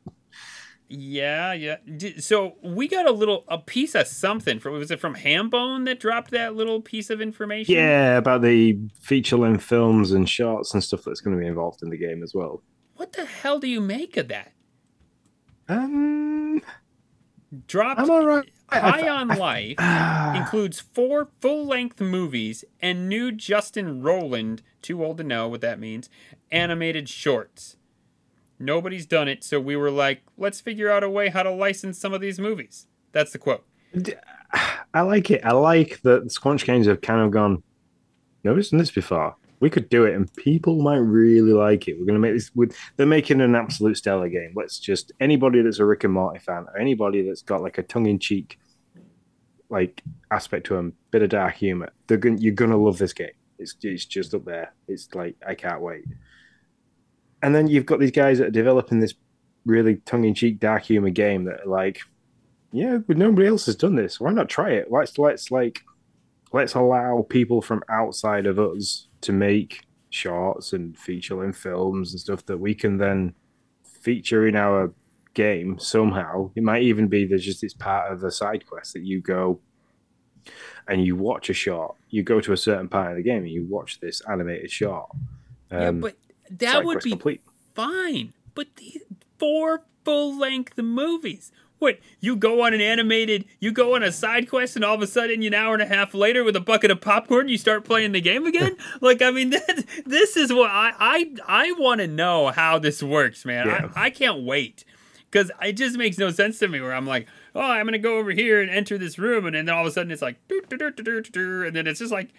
yeah, yeah. So we got a little a piece of something from was it from Hambone that dropped that little piece of information? Yeah, about the feature length films and shorts and stuff that's going to be involved in the game as well. What the hell do you make of that? Um, dropped I'm all right. High on Life includes four full length movies and new Justin Roiland, too old to know what that means, animated shorts. Nobody's done it, so we were like, let's figure out a way how to license some of these movies. That's the quote. I like it. I like that the Squanch Games have kind of gone. Nobody's done this before. We could do it, and people might really like it. We're going to make this. With, they're making an absolute stellar game. Let's just anybody that's a Rick and Morty fan, or anybody that's got like a tongue-in-cheek like aspect to them, bit of dark humor. They're going. You're going to love this game. It's it's just up there. It's like I can't wait. And then you've got these guys that are developing this really tongue-in-cheek dark humor game that are like yeah, but nobody else has done this. Why not try it? Let's let's like let's allow people from outside of us to make shorts and feature in films and stuff that we can then feature in our game somehow. It might even be there's just it's part of the side quest that you go and you watch a short. You go to a certain part of the game and you watch this animated short. Um, yeah, but that would be complete. fine. But the four full length movies what you go on an animated, you go on a side quest, and all of a sudden, an hour and a half later, with a bucket of popcorn, you start playing the game again? like, I mean, that, this is what I I I want to know how this works, man. Yeah. I, I can't wait because it just makes no sense to me. Where I'm like, oh, I'm gonna go over here and enter this room, and then all of a sudden it's like, and then it's just like,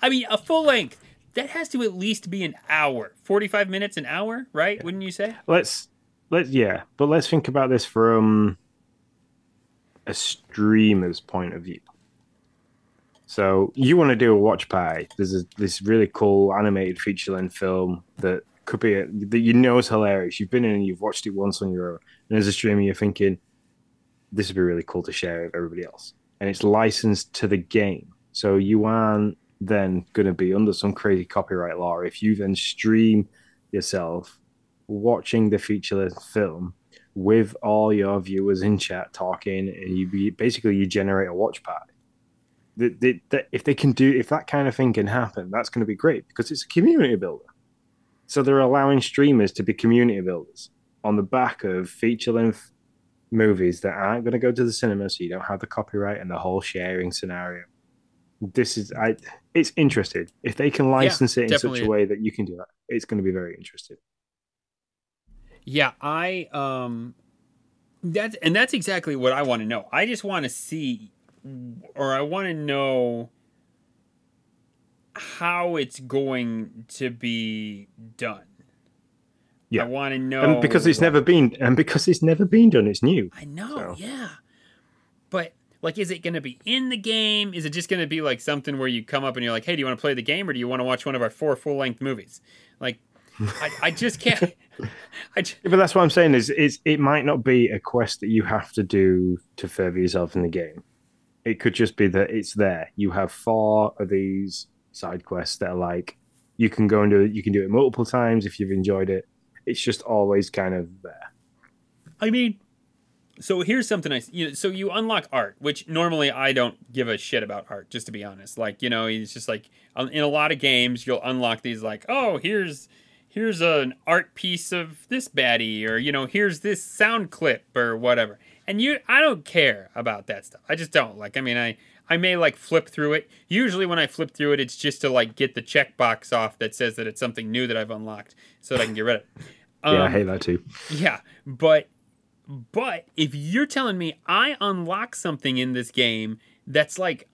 I mean, a full length. That has to at least be an hour, forty-five minutes, an hour, right? Wouldn't you say? Let's let's yeah, but let's think about this from a streamer's point of view. So you want to do a watch party? There's a, this really cool animated feature length film that could be a, that you know is hilarious. You've been in and you've watched it once on your own, and as a streamer, you're thinking this would be really cool to share with everybody else, and it's licensed to the game. So you aren't then going to be under some crazy copyright law if you then stream yourself watching the feature length film with all your viewers in chat talking, and you be, basically you generate a watch party. That, if they can do if that kind of thing can happen, that's going to be great because it's a community builder. So they're allowing streamers to be community builders on the back of feature length movies that aren't going to go to the cinema, so you don't have the copyright and the whole sharing scenario. This is I. It's interesting if they can license yeah, it in such a way that you can do that. It's going to be very interesting. Yeah, I um that's and that's exactly what I want to know. I just want to see or I want to know how it's going to be done. Yeah. I want to know and because it's never been and because it's never been done, it's new. I know, so. yeah. Like is it going to be in the game? Is it just going to be like something where you come up and you're like, "Hey, do you want to play the game or do you want to watch one of our four full-length movies?" Like I, I just can't I just... but that's what I'm saying is, is it might not be a quest that you have to do to further yourself in the game. It could just be that it's there. You have four of these side quests that are like you can go and do it. You can do it multiple times if you've enjoyed it. It's just always kind of there. I mean, so here's something I you know, so you unlock art, which normally I don't give a shit about art, just to be honest. Like you know, it's just like in a lot of games you'll unlock these like, oh, here's here's an art piece of this baddie or you know here's this sound clip or whatever. And you i don't care about that stuff. I just don't. Like i mean i i may like flip through it. Usually when i flip through it it's just to like get the checkbox off that says that it's something new that i've unlocked so that i can get rid of it. Um, yeah i hate that too. yeah but but if you're telling me i unlock something in this game that's like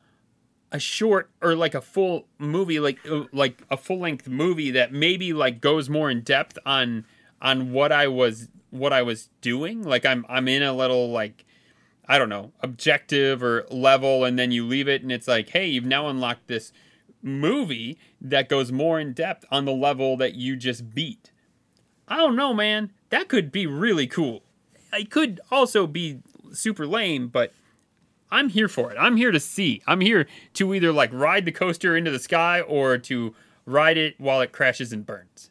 a short or like a full movie like uh, like a full length movie that maybe like goes more in depth on on what I was what I was doing like I'm I'm in a little like I don't know objective or level and then you leave it and it's like hey you've now unlocked this movie that goes more in depth on the level that you just beat. I don't know man. That could be really cool it could also be super lame but I'm here for it. I'm here to see. I'm here to either like ride the coaster into the sky or to ride it while it crashes and burns.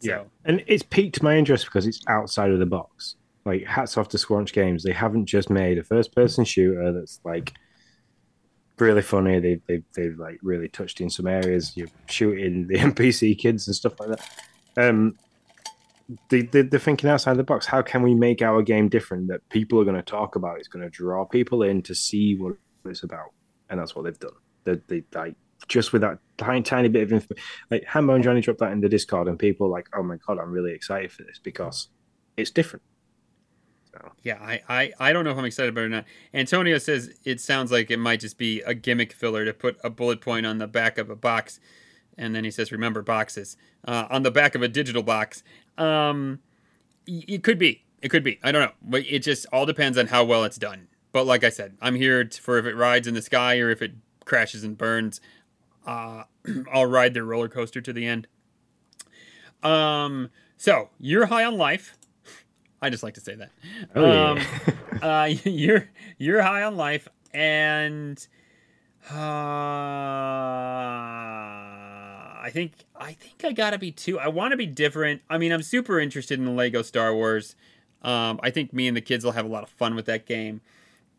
So. Yeah, and it's piqued my interest because it's outside of the box. Like hats off to Squanch Games. They haven't just made a first-person shooter that's like really funny. They they they've like really touched in some areas. You're shooting the NPC kids and stuff like that. Um, they, they, they're thinking outside the box. How can we make our game different that people are going to talk about? It's going to draw people in to see what it's about, and that's what they've done. They, they like just with that tiny, tiny bit of information. Like Hambo and Johnny dropped that in the Discord, and people are like, "Oh my god, I'm really excited for this because it's different." Yeah, I, I, I don't know if I'm excited about it or not. Antonio says it sounds like it might just be a gimmick filler to put a bullet point on the back of a box, and then he says, "Remember boxes uh, on the back of a digital box." Um, it could be, it could be. I don't know, but it just all depends on how well it's done. But like I said, I'm here for if it rides in the sky or if it crashes and burns. Uh, I'll ride their roller coaster to the end. Um, so you're high on life. I just like to say that. Oh, yeah. um, uh, you're you're high on life, and uh, I think I think I gotta be too. I want to be different. I mean, I'm super interested in the Lego Star Wars. Um, I think me and the kids will have a lot of fun with that game.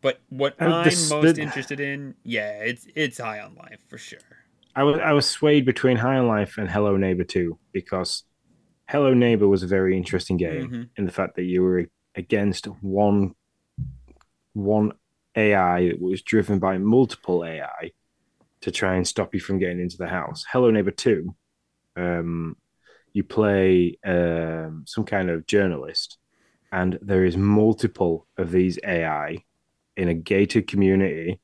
But what I'm most the, interested in, yeah, it's it's High on Life for sure. I was I was swayed between High on Life and Hello Neighbor 2 because Hello Neighbor was a very interesting game mm-hmm. in the fact that you were against one one AI that was driven by multiple AI to try and stop you from getting into the house. Hello Neighbor 2, um, you play um, some kind of journalist, and there is multiple of these AI in a gated community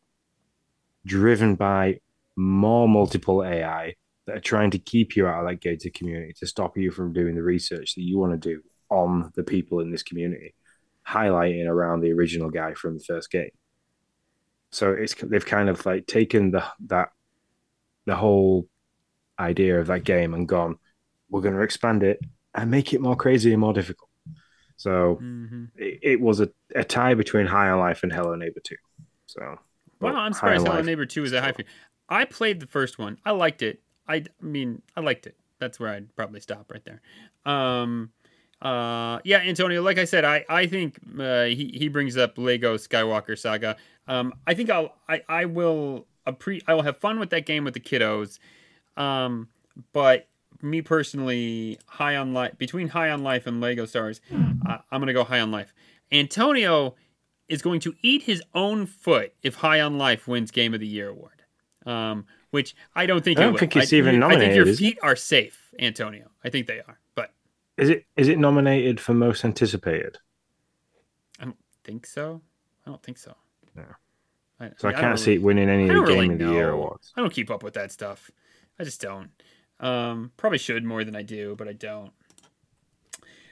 driven by more multiple AI that are trying to keep you out of that gated community to stop you from doing the research that you want to do on the people in this community, highlighting around the original guy from the first game. So it's they've kind of like taken the that the whole idea of that game and gone, we're going to expand it and make it more crazy and more difficult. So mm-hmm. it, it, was a, a tie between High on Life and Hello Neighbor 2. So well, I'm surprised Hello Neighbor 2 is a high for I played the first one. I liked it. I, mean, I liked it. That's where I'd probably stop right there. Um, uh, yeah, Antonio. Like I said, I I think uh, he he brings up Lego Skywalker Saga. Um, I think I'll I I will appre- I will have fun with that game with the kiddos. Um, but me personally, high on life between high on life and Lego Stars, uh, I'm gonna go high on life. Antonio is going to eat his own foot if High on Life wins Game of the Year award. Um, which I don't think. I don't think it's I, even nominated. I think your feet are safe, Antonio. I think they are. Is it is it nominated for most anticipated? I don't think so. I don't think so. No. I, so I, I can't really, see it winning any of the Game really of the Year awards. I don't keep up with that stuff. I just don't. Um, probably should more than I do, but I don't.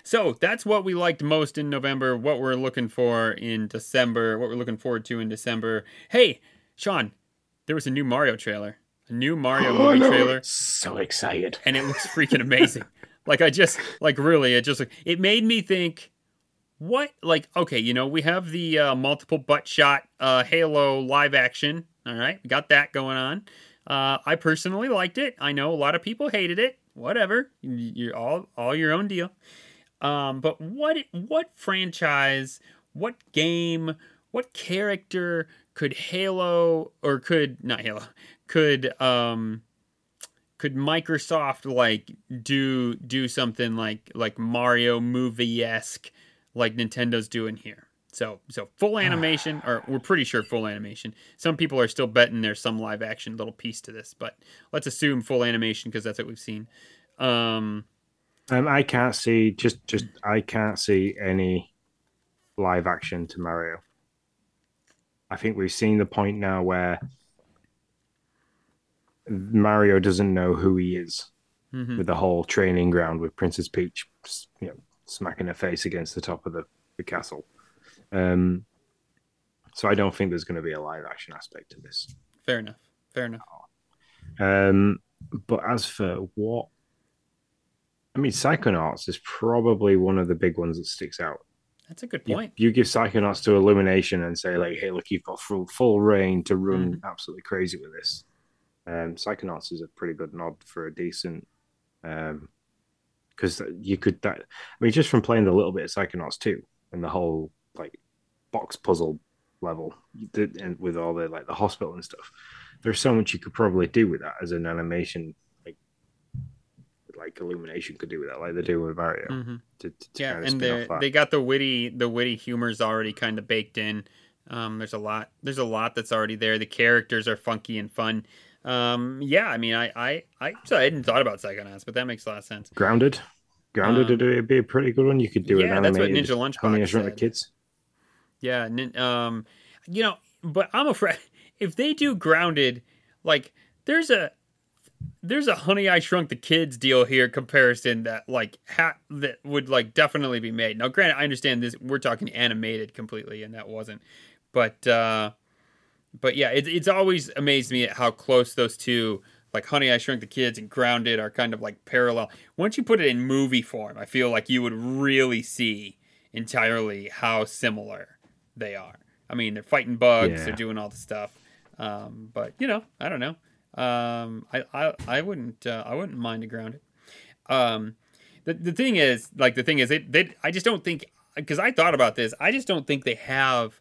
So that's what we liked most in November. What we're looking for in December. What we're looking forward to in December. Hey, Sean, there was a new Mario trailer. A new Mario oh, movie no. trailer. So excited. And it looks freaking amazing. like I just like really it just it made me think what like okay, you know, we have the uh, multiple butt shot uh, Halo live action. All right, we got that going on. Uh, I personally liked it. I know a lot of people hated it. Whatever, you're all all your own deal. Um, but what what franchise, what game, what character could Halo or could not Halo could um could Microsoft like do do something like like Mario movie esque like Nintendo's doing here? So so full animation, or we're pretty sure full animation. Some people are still betting there's some live action little piece to this, but let's assume full animation because that's what we've seen. Um, um, I can't see just just I can't see any live action to Mario. I think we've seen the point now where Mario doesn't know who he is mm-hmm. with the whole training ground with Princess Peach, you know, smacking her face against the top of the, the castle. Um, so I don't think there's going to be a live action aspect to this. Fair enough. Fair enough. Um, but as for what, I mean, Psychonauts is probably one of the big ones that sticks out. That's a good point. You, you, give Psychonauts to Illumination and say like, "Hey, look, you've got full full reign to run mm. absolutely crazy with this." Um, Psychonauts is a pretty good nod for a decent, because um, you could that. I mean, just from playing the little bit of Psychonauts too, and the whole like box puzzle level, and with all the like the hospital and stuff, there's so much you could probably do with that as an animation like like Illumination could do with that, like they do with Mario. Mhm. To, to, yeah, and they they got the witty the witty humor's already kind of baked in. Um, there's a lot there's a lot that's already there. The characters are funky and fun. Um, yeah, I mean, I I I, so I hadn't thought about Psychonauts, but that makes a lot of sense. Grounded. Grounded Um, would be a pretty good one. You could do it. yeah, an that's what Ninja Lunchbox Honey, I Shrunk the said. Kids. Yeah, nin- um, you know, but I'm afraid if they do grounded, like there's a there's a Honey I Shrunk the Kids deal here comparison that like ha- that would like definitely be made. Now, granted, I understand this. We're talking animated completely, and that wasn't. But uh, but yeah, it, it's always amazed me at how close those two. Like Honey, I Shrunk the Kids and Grounded are kind of like parallel. Once you put it in movie form, I feel like you would really see entirely how similar they are. I mean, they're fighting bugs, Yeah. they're doing all the stuff. Um, but you know, I don't know. Um, I, I, I wouldn't, uh, I wouldn't mind a grounded. Um, the, the thing is, like, the thing is, it, they, I just don't think, because I thought about this, I just don't think they have.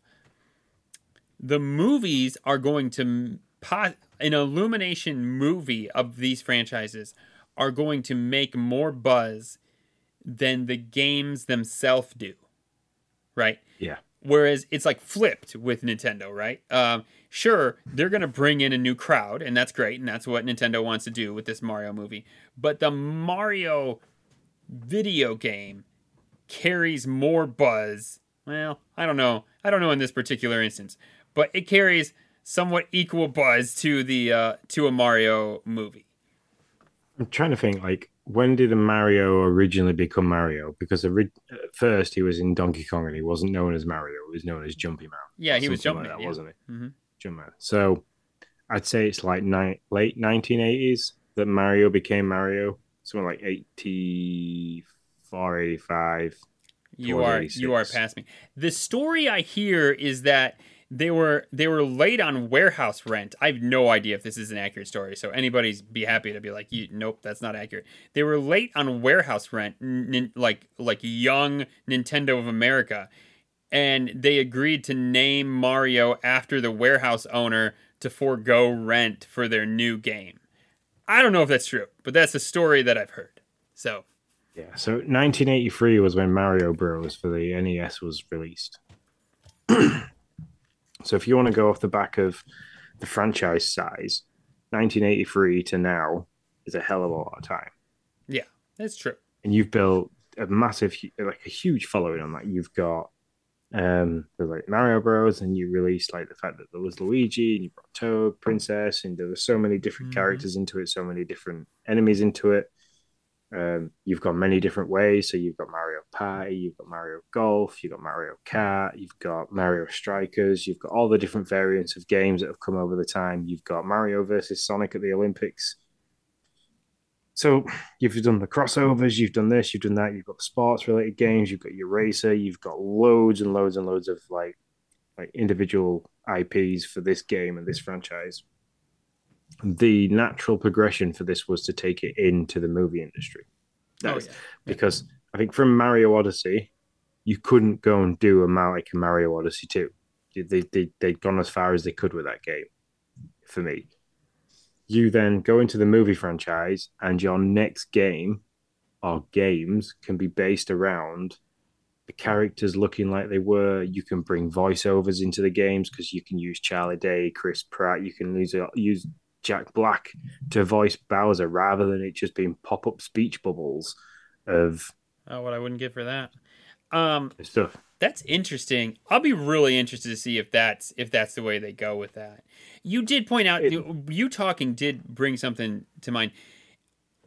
The movies are going to an illumination movie of these franchises are going to make more buzz than the games themselves do, right? Yeah. Whereas it's like flipped with Nintendo, right? Um, sure, they're going to bring in a new crowd, and that's great, and that's what Nintendo wants to do with this Mario movie. But the Mario video game carries more buzz. Well, I don't know. I don't know in this particular instance, but it carries somewhat equal buzz to the uh, to a Mario movie. I'm trying to think like when did Mario originally become Mario? Because ori- at first he was in Donkey Kong and he wasn't known as Mario; he was known as Jumpy Man. Yeah, he was jumping, like that, yeah. wasn't he? Mhm. Jump So I'd say it's like ni- late 1980s that Mario became Mario. Something like 84, 85. You are 86. you are past me. The story I hear is that they were they were late on warehouse rent. I have no idea if this is an accurate story, so anybody's be happy to be like, you, nope, that's not accurate. They were late on warehouse rent, nin, like like young Nintendo of America, and they agreed to name Mario after the warehouse owner to forego rent for their new game. I don't know if that's true, but that's the story that I've heard. So Yeah. So 1983 was when Mario Bros. for the NES was released. so if you want to go off the back of the franchise size, 1983 to now is a hell of a lot of time. yeah, that's true. and you've built a massive, like a huge following on that. You've got um, there's like Mario Bros, and you released like the fact that there was Luigi, and you brought Toad, Princess, and there were so many different Mhm. characters into it, so many different enemies into it. Um, you've got many different ways. So you've got Mario Party, you've got Mario Golf, you've got Mario Kart, you've got Mario Strikers, you've got all the different variants of games that have come over the time. You've got Mario versus Sonic at the Olympics. So you've done the crossovers, you've done this, you've done that, you've got sports related games, you've got your racer, you've got loads and loads and loads of like like individual IPs for this game and this franchise. The natural progression for this was to take it into the movie industry. Oh That's- yeah. Because I think from Mario Odyssey, you couldn't go and do a like a Mario Odyssey 2. They, they, they'd gone as far as they could with that game for me. You then go into the movie franchise, and your next game or games can be based around the characters looking like they were. You can bring voiceovers into the games because you can use Charlie Day, Chris Pratt. You can use uh, use Jack Black to voice Bowser rather than it just being pop up speech bubbles of Oh, what I wouldn't give for that. Um, stuff. that's interesting. I'll be really interested to see if that's if that's the way they go with that. You did point out It- you, you talking did bring something to mind.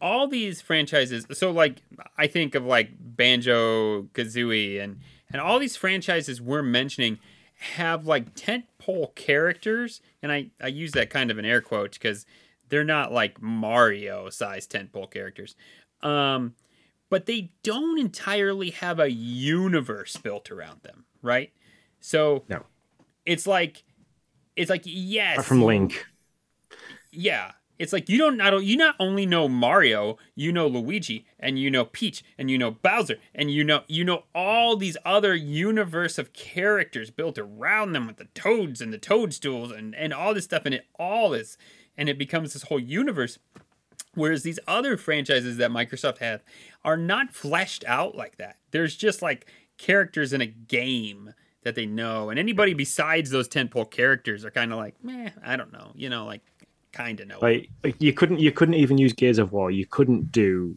All these franchises, so like I think of like Banjo Kazooie and and all these franchises we're mentioning have like tentpole characters, and I I use that kind of an air quote because they're not like Mario sized tentpole characters. Um, but they don't entirely have a universe built around them, right? So No. it's like it's like yes, from Link. yeah. It's like you don't not you not only know Mario, you know Luigi, and you know Peach, and you know Bowser, and you know you know all these other universe of characters built around them with the toads and the toadstools and and all this stuff, and it all is, and it becomes this whole universe. Whereas these other franchises that Microsoft have are not fleshed out like that. There's just like characters in a game that they know, and anybody besides those tentpole characters are kind of like, meh, I don't know, you know, like kind of know. Like, like you couldn't you couldn't even use Gears of War. You couldn't do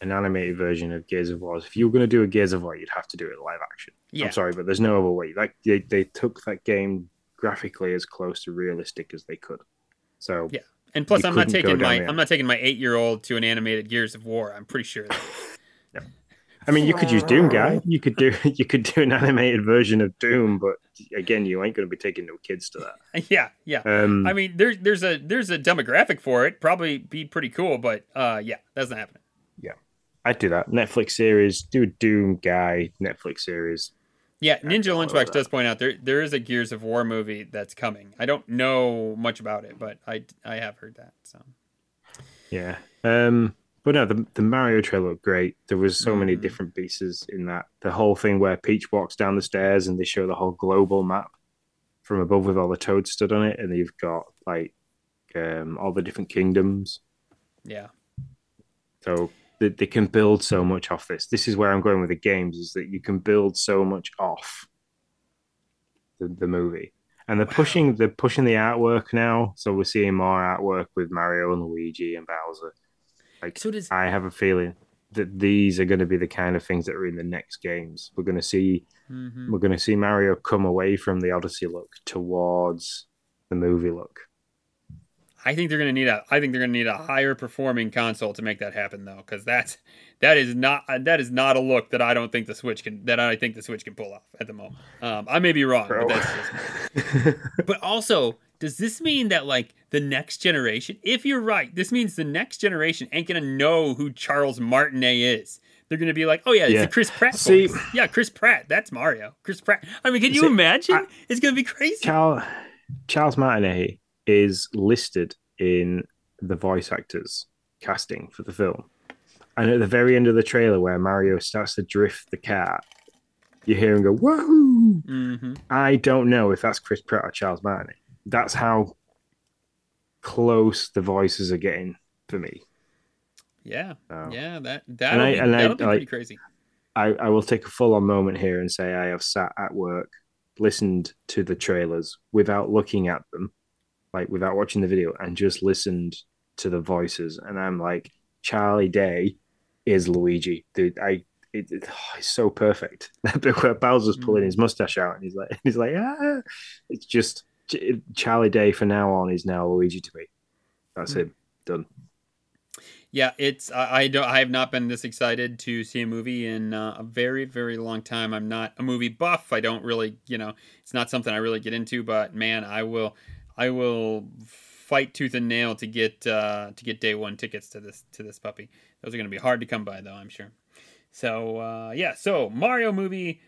an animated version of Gears of War. If you were going to do a Gears of War, you'd have to do it live action. Yeah. I'm sorry, but there's no other way. Like they, they took that game graphically as close to realistic as they could. So Yeah. And plus, I'm not taking my. I'm not taking my eight year old to an animated Gears of War. I'm pretty sure. That, I mean, you could use Doom Guy. You could do you could do an animated version of Doom, but again, you ain't going to be taking no kids to that. yeah, yeah. Um, I mean, there's there's a there's a demographic for it. Probably be pretty cool, but uh, yeah, that's not happening. Yeah, I'd do that. Netflix series, do a Doom Guy Netflix series. Yeah, Ninja Lunchbox does point out there there is a Gears of War movie that's coming. I don't know much about it, but I I have heard that. So Yeah. Um, but no, the, the Mario trailer looked great. There was so many Mm. different pieces in that. The whole thing where Peach walks down the stairs and they show the whole global map from above with all the toads stood on it, and you've got like um, all the different kingdoms. yeah, So they, they can build so much off this. This is where I'm going with the games: is that you can build so much off the, the movie, and they're Wow. pushing they're pushing the artwork now. So we're seeing more artwork with Mario and Luigi and Bowser. Like So does I have a feeling that these are going to be the kind of things that are in the next games. We're going to see Mhm. we're going to see Mario come away from the Odyssey look towards the movie look. I think they're gonna need a I think they're gonna need a higher performing console to make that happen though, because that's that is not that is not a look that I don't think the Switch can that I think the Switch can pull off at the moment. Um, I may be wrong, Bro. but that's just But also, does this mean that like the next generation, if you're right, this means the next generation ain't gonna know who Charles Martinet is. They're gonna be like, oh yeah, it's Yeah. Chris Pratt See- voice. Yeah, Chris Pratt. That's Mario. Chris Pratt. I mean, can you See, imagine? I- it's gonna be crazy. Charles Charles Martinet is listed in the voice actors casting for the film. And at the very end of the trailer, where Mario starts to drift the car, you hear him go, Whoa! hmm I don't know if that's Chris Pratt or Charles Martinet. That's how close the voices are getting for me. Yeah, So yeah. That that'll I- be, and I- that'll be pretty crazy. I, I will take a full on moment here and say I have sat at work, listened to the trailers without looking at them, like without watching the video, and just listened to the voices. And I'm like, Charlie Day is Luigi. Dude, I it, it- oh, it's so perfect. That bit where Bowser's pulling his mustache out and he's like he's like, ah it's just Ch- Charlie Day for now on is now Luigi to me. That's him. Done. Yeah, it's I, I don't I have not been this excited to see a movie in uh, a very very long time. I'm not a movie buff. I don't really, you know, it's not something I really get into. But man, I will I will fight tooth and nail to get uh, to get day one tickets to this to this puppy. Those are going to be hard to come by though, I'm sure. So uh, yeah, so Mario movie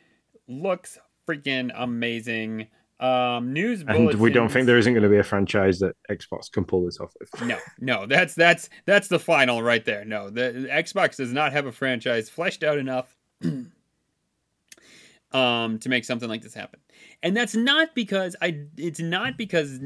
looks freaking amazing. Um, news And we don't think there isn't going to be a franchise that Xbox can pull this off with. no, no, that's that's that's the final right there. No, the, the Xbox does not have a franchise fleshed out enough um to make something like this happen. And that's not because I it's not because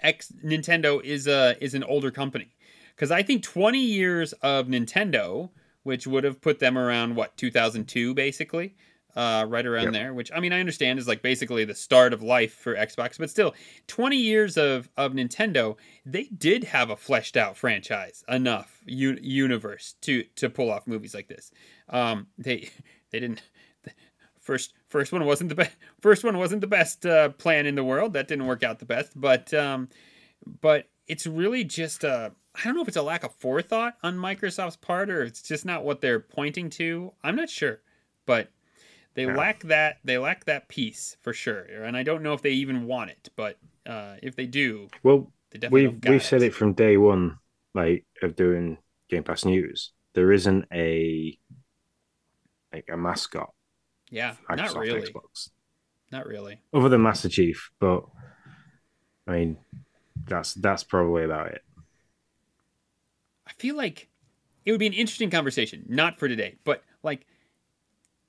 X Nintendo is a is an older company. Cuz I think 20 years of Nintendo, which would have put them around what 2002 basically. Uh, right around Yep. there, which I mean, I understand is like basically the start of life for Xbox, but still, 20 years of, of Nintendo, they did have a fleshed out franchise enough u- universe to to pull off movies like this. Um, they they didn't first first one wasn't the best first one wasn't the best uh, plan in the world. That didn't work out the best, but um, but it's really just uh, I don't know if it's a lack of forethought on Microsoft's part or it's just not what they're pointing to. I'm not sure, but they Yeah. lack that they lack that piece for sure, and I don't know if they even want it. But uh, if they do, Well, they definitely we've we've said it from day one, like of doing Game Pass news. There isn't a like a mascot. Yeah, not really, Xbox, not really. other than Master Chief. But I mean, that's that's probably about it. I feel like it would be an interesting conversation, not for today, but like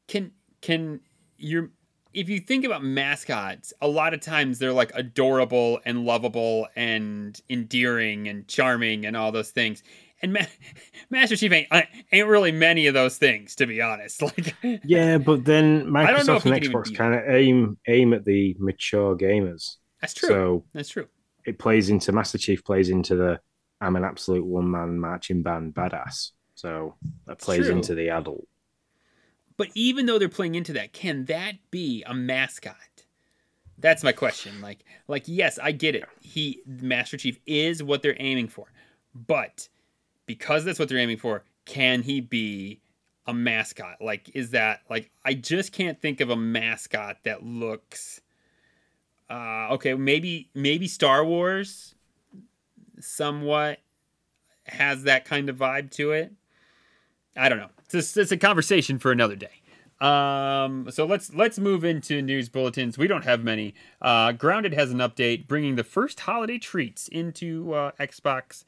can can your if you think about mascots, a lot of times they're like adorable and lovable and endearing and charming and all those things. and Ma- Master Chief ain't uh, ain't really many of those things, to be honest. Like, Yeah, but then I don't know if Microsoft and he can even Xbox kind of aim aim at the mature gamers. that's true. So that's true. it plays into Master Chief plays into the I'm an absolute one man marching band badass. So that plays true. into the adult. But even though they're playing into that, can that be a mascot? That's my question. Like, like yes, I get it. He Master Chief is what they're aiming for, but because that's what they're aiming for, can he be a mascot? Like, is that like I just can't think of a mascot that looks. Uh, okay, maybe maybe Star Wars, somewhat has that kind of vibe to it. I don't know. It's it's a conversation for another day. Um, so let's let's move into news bulletins. We don't have many. Uh, Grounded has an update bringing the first holiday treats into uh, Xbox,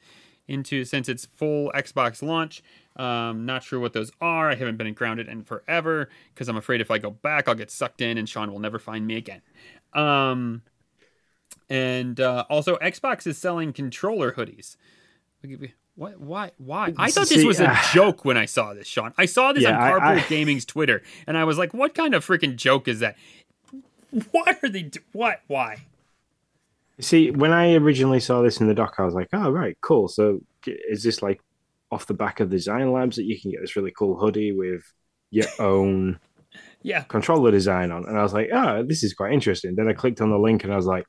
into since its full Xbox launch. Um, not sure what those are. I haven't been in Grounded in forever because I'm afraid if I go back, I'll get sucked in and Sean will never find me again. Um, and uh, also Xbox is selling controller hoodies. What? Why? Why? I thought this was a uh, joke when I saw this, Sean. I saw this Yeah, on I- Carpool I- Gaming's Twitter, and I was like, "What kind of freaking joke is that? What are they? Do- what? Why?" See, when I originally saw this in the doc, I was like, "Oh, right, cool." So, is this like off the back of the Design Labs that you can get this really cool hoodie with your own Yeah, controller design on? And I was like, "Oh, this is quite interesting." Then I clicked on the link, and I was like,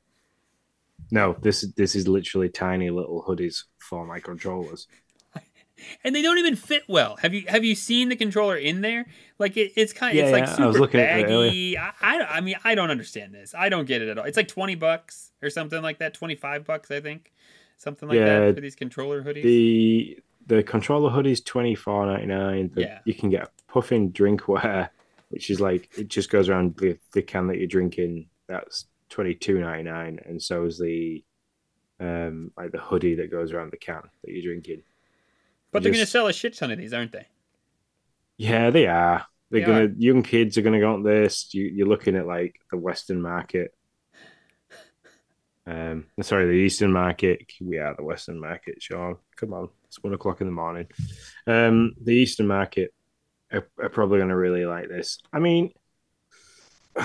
"No, this this is literally tiny little hoodies for my controllers." and they don't even fit well. Have you have you seen the controller in there? Like it, it's kind. Yeah, it's like yeah, I super was looking at it baggy. I, I I mean I don't understand this. I don't get it at all. It's like twenty bucks or something like that. Twenty five bucks, I think. Something like Yeah, that for these controller hoodies. The the controller hoodie's twenty four ninety nine. Yeah. You can get a puffin drinkware, which is like it just goes around the, the can that you're drinking. That's twenty two ninety nine, and so is the um like the hoodie that goes around the can that you're drinking. but they're going to sell a shit ton of these, aren't they? Yeah, they are. They're They gonna are. young kids are gonna go on this. You, you're looking at like the Western market. Um, sorry, the Eastern market. We are the Western market, Sean. Come on, it's one o'clock in the morning. Um, the Eastern market are, are probably gonna really like this. I mean,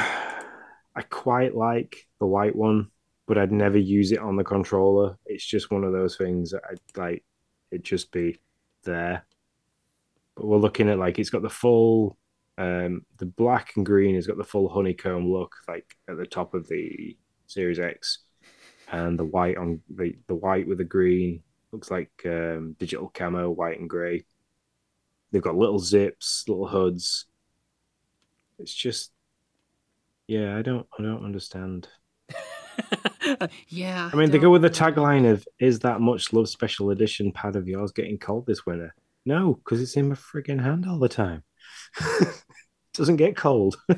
I quite like the white one, but I'd never use it on the controller. It's just one of those things that I'd like. It just be there but we're looking at like it's got the full um the black and green has got the full honeycomb look like at the top of the series x and the white on the the white with the green looks like um digital camo white and gray they've got little zips little hoods it's just yeah i don't i don't understand yeah. i mean they go with the tagline of is that much love special edition pad of yours getting cold this winter no because it's in my friggin hand all the time doesn't get cold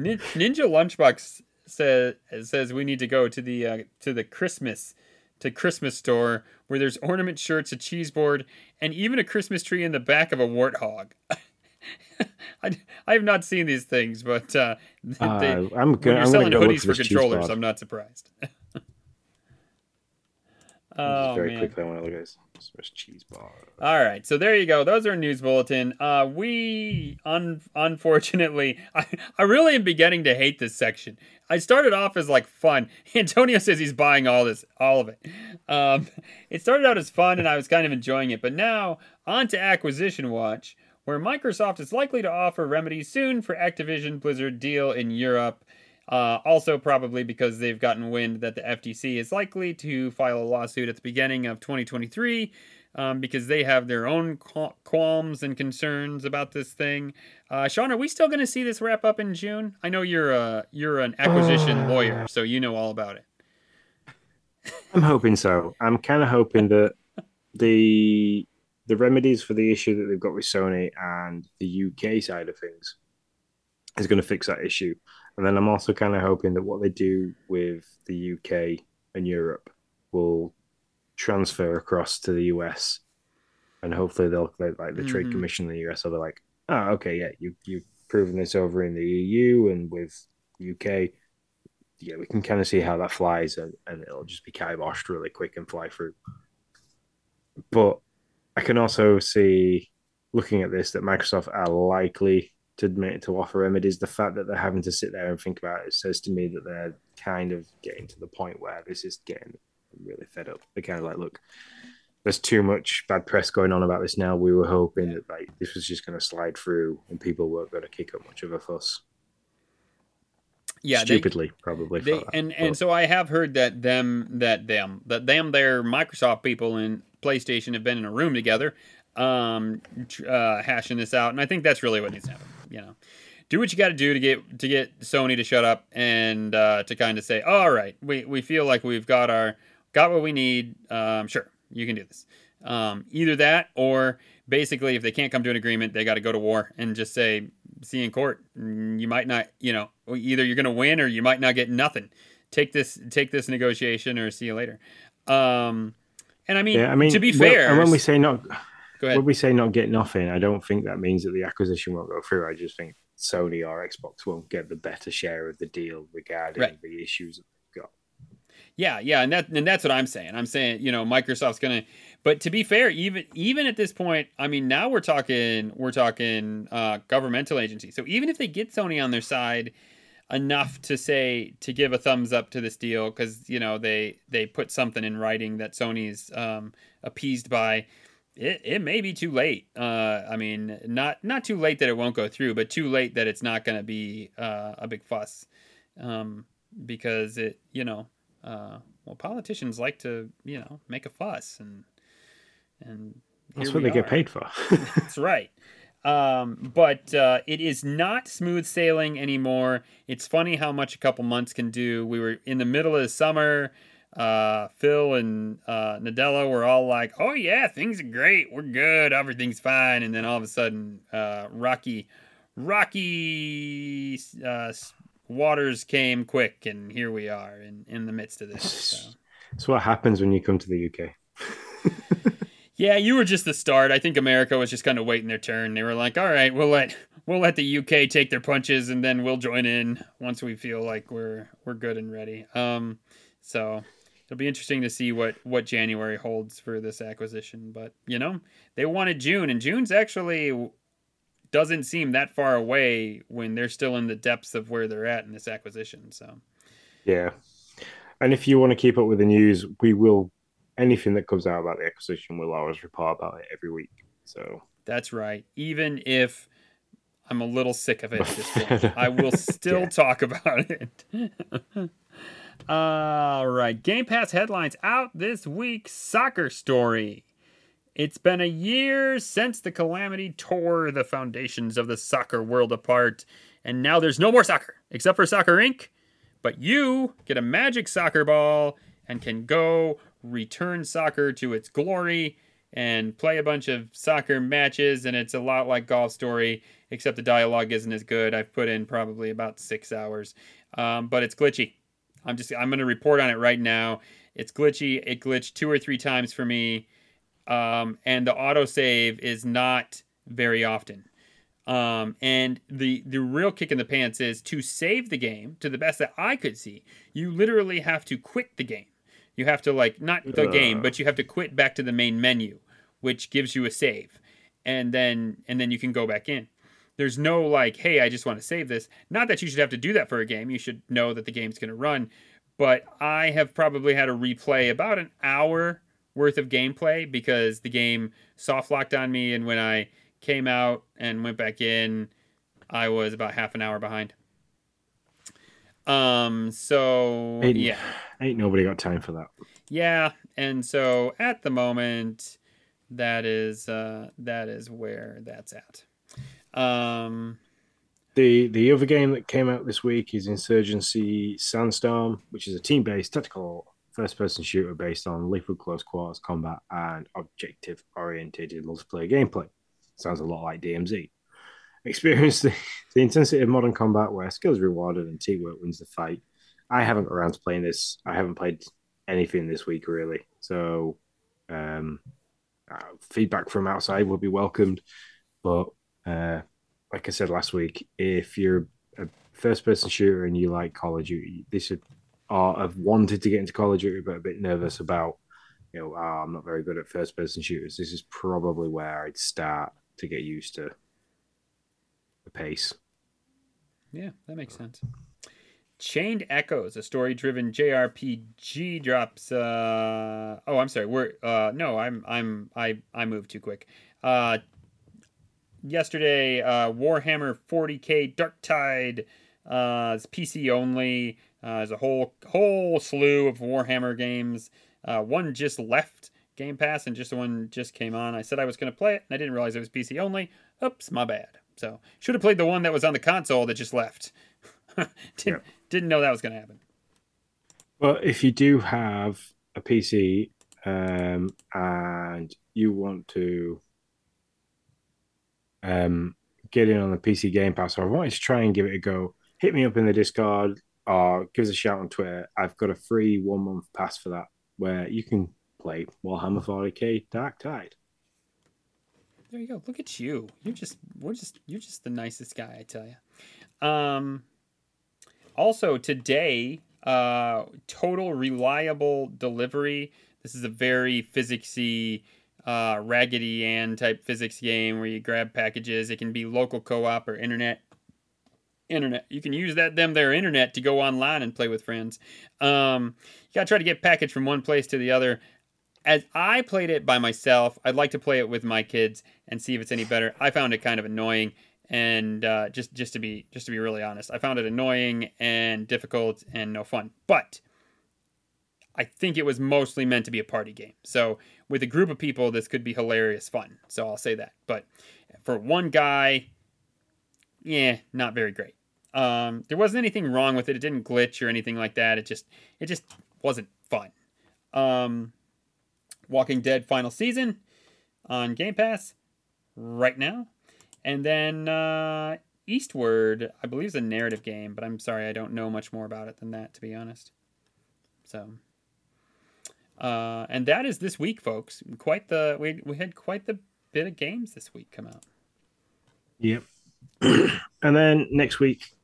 Ninja Lunchbox says says we need to go to the uh, to the Christmas to Christmas store where there's ornament shirts, a cheese board, and even a Christmas tree in the back of a warthog. I, I have not seen these things, but uh, they, Uh, when I'm gonna, you're I'm selling go hoodies for for controllers. I'm not surprised. Oh very man! quickly, I want to look at this, this cheese bar. All right, so there you go. Those are news bulletin. Uh, we un- unfortunately, I, I really am beginning to hate this section. I started off as like fun. Antonio says he's buying all this, all of it. Um, it started out as fun, and I was kind of enjoying it. But now on to acquisition watch, where Microsoft is likely to offer remedies soon for Activision Blizzard deal in Europe. Uh, also, probably because they've gotten wind that the FTC is likely to file a lawsuit at the beginning of 2023 um, because they have their own qualms and concerns about this thing. Uh, Sean, are we still going to see this wrap up in June? I know you're a you're an acquisition lawyer, so you know all about it. I'm hoping so. I'm kind of hoping that the the remedies for the issue that they've got with Sony and the UK side of things is going to fix that issue. And then I'm also kind of hoping that what they do with the UK and Europe will transfer across to the US, and hopefully they'll like the Trade Mhm. Commission in the US. So they're like, oh, okay, yeah, you you've proven this over in the EU and with UK. Yeah, we can kind of see how that flies, and, and it'll just be kiboshed really quick and fly through. But I can also see, looking at this, that Microsoft are likely to admit to offer remedies. The fact that they're having to sit there and think about it says to me that they're kind of getting to the point where this is getting really fed up. They're kind of like, look, there's too much bad press going on about this now. We were hoping that like this was just going to slide through and people weren't going to kick up much of a fuss. Yeah, stupidly they, probably. They, and and so I have heard that them that them that them their Microsoft people and PlayStation have been in a room together, um, uh, hashing this out, and I think that's really what needs to happen. You know, do what you got to do to get to get Sony to shut up and uh, to kind of say, all right, we we feel like we've got our got what we need. Um, sure, you can do this. Um, either that or basically, if they can't come to an agreement, they got to go to war and just say, see in court. You might not, you know, either you're going to win or you might not get nothing. Take this, take this negotiation or see you later. Um, and I mean, yeah, I mean, to be fair, and when we say not, when we say not get nothing, I don't think that means that the acquisition won't go through. I just think Sony or Xbox won't get the better share of the deal regarding right. the issues that we've got. yeah, yeah, and that and that's what I'm saying. I'm saying, you know, Microsoft's gonna but to be fair, even even at this point, I mean now we're talking we're talking uh, governmental agency. So even if they get Sony on their side enough to say to give a thumbs up to this deal because you know they they put something in writing that Sony's um, appeased by, it, it may be too late. Uh, I mean, not not too late that it won't go through, but too late that it's not going to be uh, a big fuss, um, because it you know uh, well, politicians like to, you know, make a fuss and and that's what they are. get paid for. that's right. Um, but uh, it is not smooth sailing anymore. It's funny how much a couple months can do. We were in the middle of the summer. Uh, Phil and uh, Nadella were all like, "Oh yeah, things are great. We're good. Everything's fine." And then all of a sudden, uh, Rocky, Rocky uh, waters came quick, and here we are in, in the midst of this. So. That's what happens when you come to the UK. yeah, you were just the start. I think America was just kind of waiting their turn. They were like, "All right, we'll let we'll let the UK take their punches, and then we'll join in once we feel like we're we're good and ready." Um, so it'll be interesting to see what what January holds for this acquisition. But you know, they wanted June, and June's actually doesn't seem that far away when they're still in the depths of where they're at in this acquisition. So, yeah. And if you want to keep up with the news, we will anything that comes out about the acquisition, we'll always report about it every week. So that's right. Even if I'm a little sick of it, I will still yeah. talk about it. All right, Game Pass headlines out this week. Soccer story. It's been a year since the calamity tore the foundations of the soccer world apart, and now there's no more soccer, except for Soccer Inc. But you get a magic soccer ball and can go return soccer to its glory and play a bunch of soccer matches, and it's a lot like Golf Story, except the dialogue isn't as good. I've put in probably about six hours, um, but it's glitchy. I'm just I'm gonna report on it right now. It's glitchy. It glitched two or three times for me um, and the autosave is not very often. Um, and the the real kick in the pants is to save the game to the best that I could see. You literally have to quit the game. You have to like not the uh. game, but you have to quit back to the main menu, which gives you a save, and then and then you can go back in. There's no like, hey, I just want to save this. Not that you should have to do that for a game. You should know that the game's going to run. But I have probably had to replay about an hour worth of gameplay because the game soft locked on me, and when I came out and went back in, I was about half an hour behind. Um. So ain't, yeah, ain't nobody got time for that. Yeah, and so at the moment, that is uh, that is where that's at. Um. The the other game that came out this week is Insurgency Sandstorm, which is a team based tactical first person shooter based on lethal close quarters combat and objective oriented multiplayer gameplay. Sounds a lot like DMZ. Experience the, the intensity of modern combat where skill is rewarded and teamwork wins the fight. I haven't got around to playing this. I haven't played anything this week really. So um, uh, feedback from outside would be welcomed. But uh, like I said last week, if you're a first person shooter and you like Call of Duty, this should or have wanted to get into Call of Duty but a bit nervous about you know, oh, I'm not very good at first person shooters, this is probably where I'd start to get used to pace. Yeah, that makes sense. Chained Echoes, a story-driven JRPG drops. Uh, oh, I'm sorry. We're uh, no, I'm I'm I I moved too quick. Uh, yesterday, uh, Warhammer 40k Darktide. Uh, it's PC only. Uh, there's a whole whole slew of Warhammer games. Uh, one just left Game Pass, and just one just came on. I said I was going to play it, and I didn't realize it was PC only. Oops, my bad. So should have played the one that was on the console that just left. didn't, didn't know that was going to happen. Well, if you do have a PC um, and you want to um, get in on the PC Game Pass, or I wanted to try and give it a go, hit me up in the Discord or give us a shout on Twitter. I've got a free one month pass for that where you can play Warhammer 40k Darktide. There you go. Look at you. You're just we're just you're just the nicest guy, I tell you. Um also today, uh total reliable delivery. This is a very physicsy uh, Raggedy Ann type physics game where you grab packages. It can be local co-op or internet internet. You can use that them their internet to go online and play with friends. Um, you gotta try to get package from one place to the other. As I played it by myself, I'd like to play it with my kids and see if it's any better. I found it kind of annoying, and uh, just just to be just to be really honest, I found it annoying and difficult and no fun. But I think it was mostly meant to be a party game. So with a group of people, this could be hilarious fun. So I'll say that. But for one guy, yeah, not very great. Um, there wasn't anything wrong with it. It didn't glitch or anything like that. It just it just wasn't fun. Um, Walking Dead final season on Game Pass right now, and then uh, Eastward, I believe is a narrative game, but I'm sorry I don't know much more about it than that to be honest. So, uh, and that is this week, folks. Quite the we we had quite the bit of games this week come out. Yep. and then next week,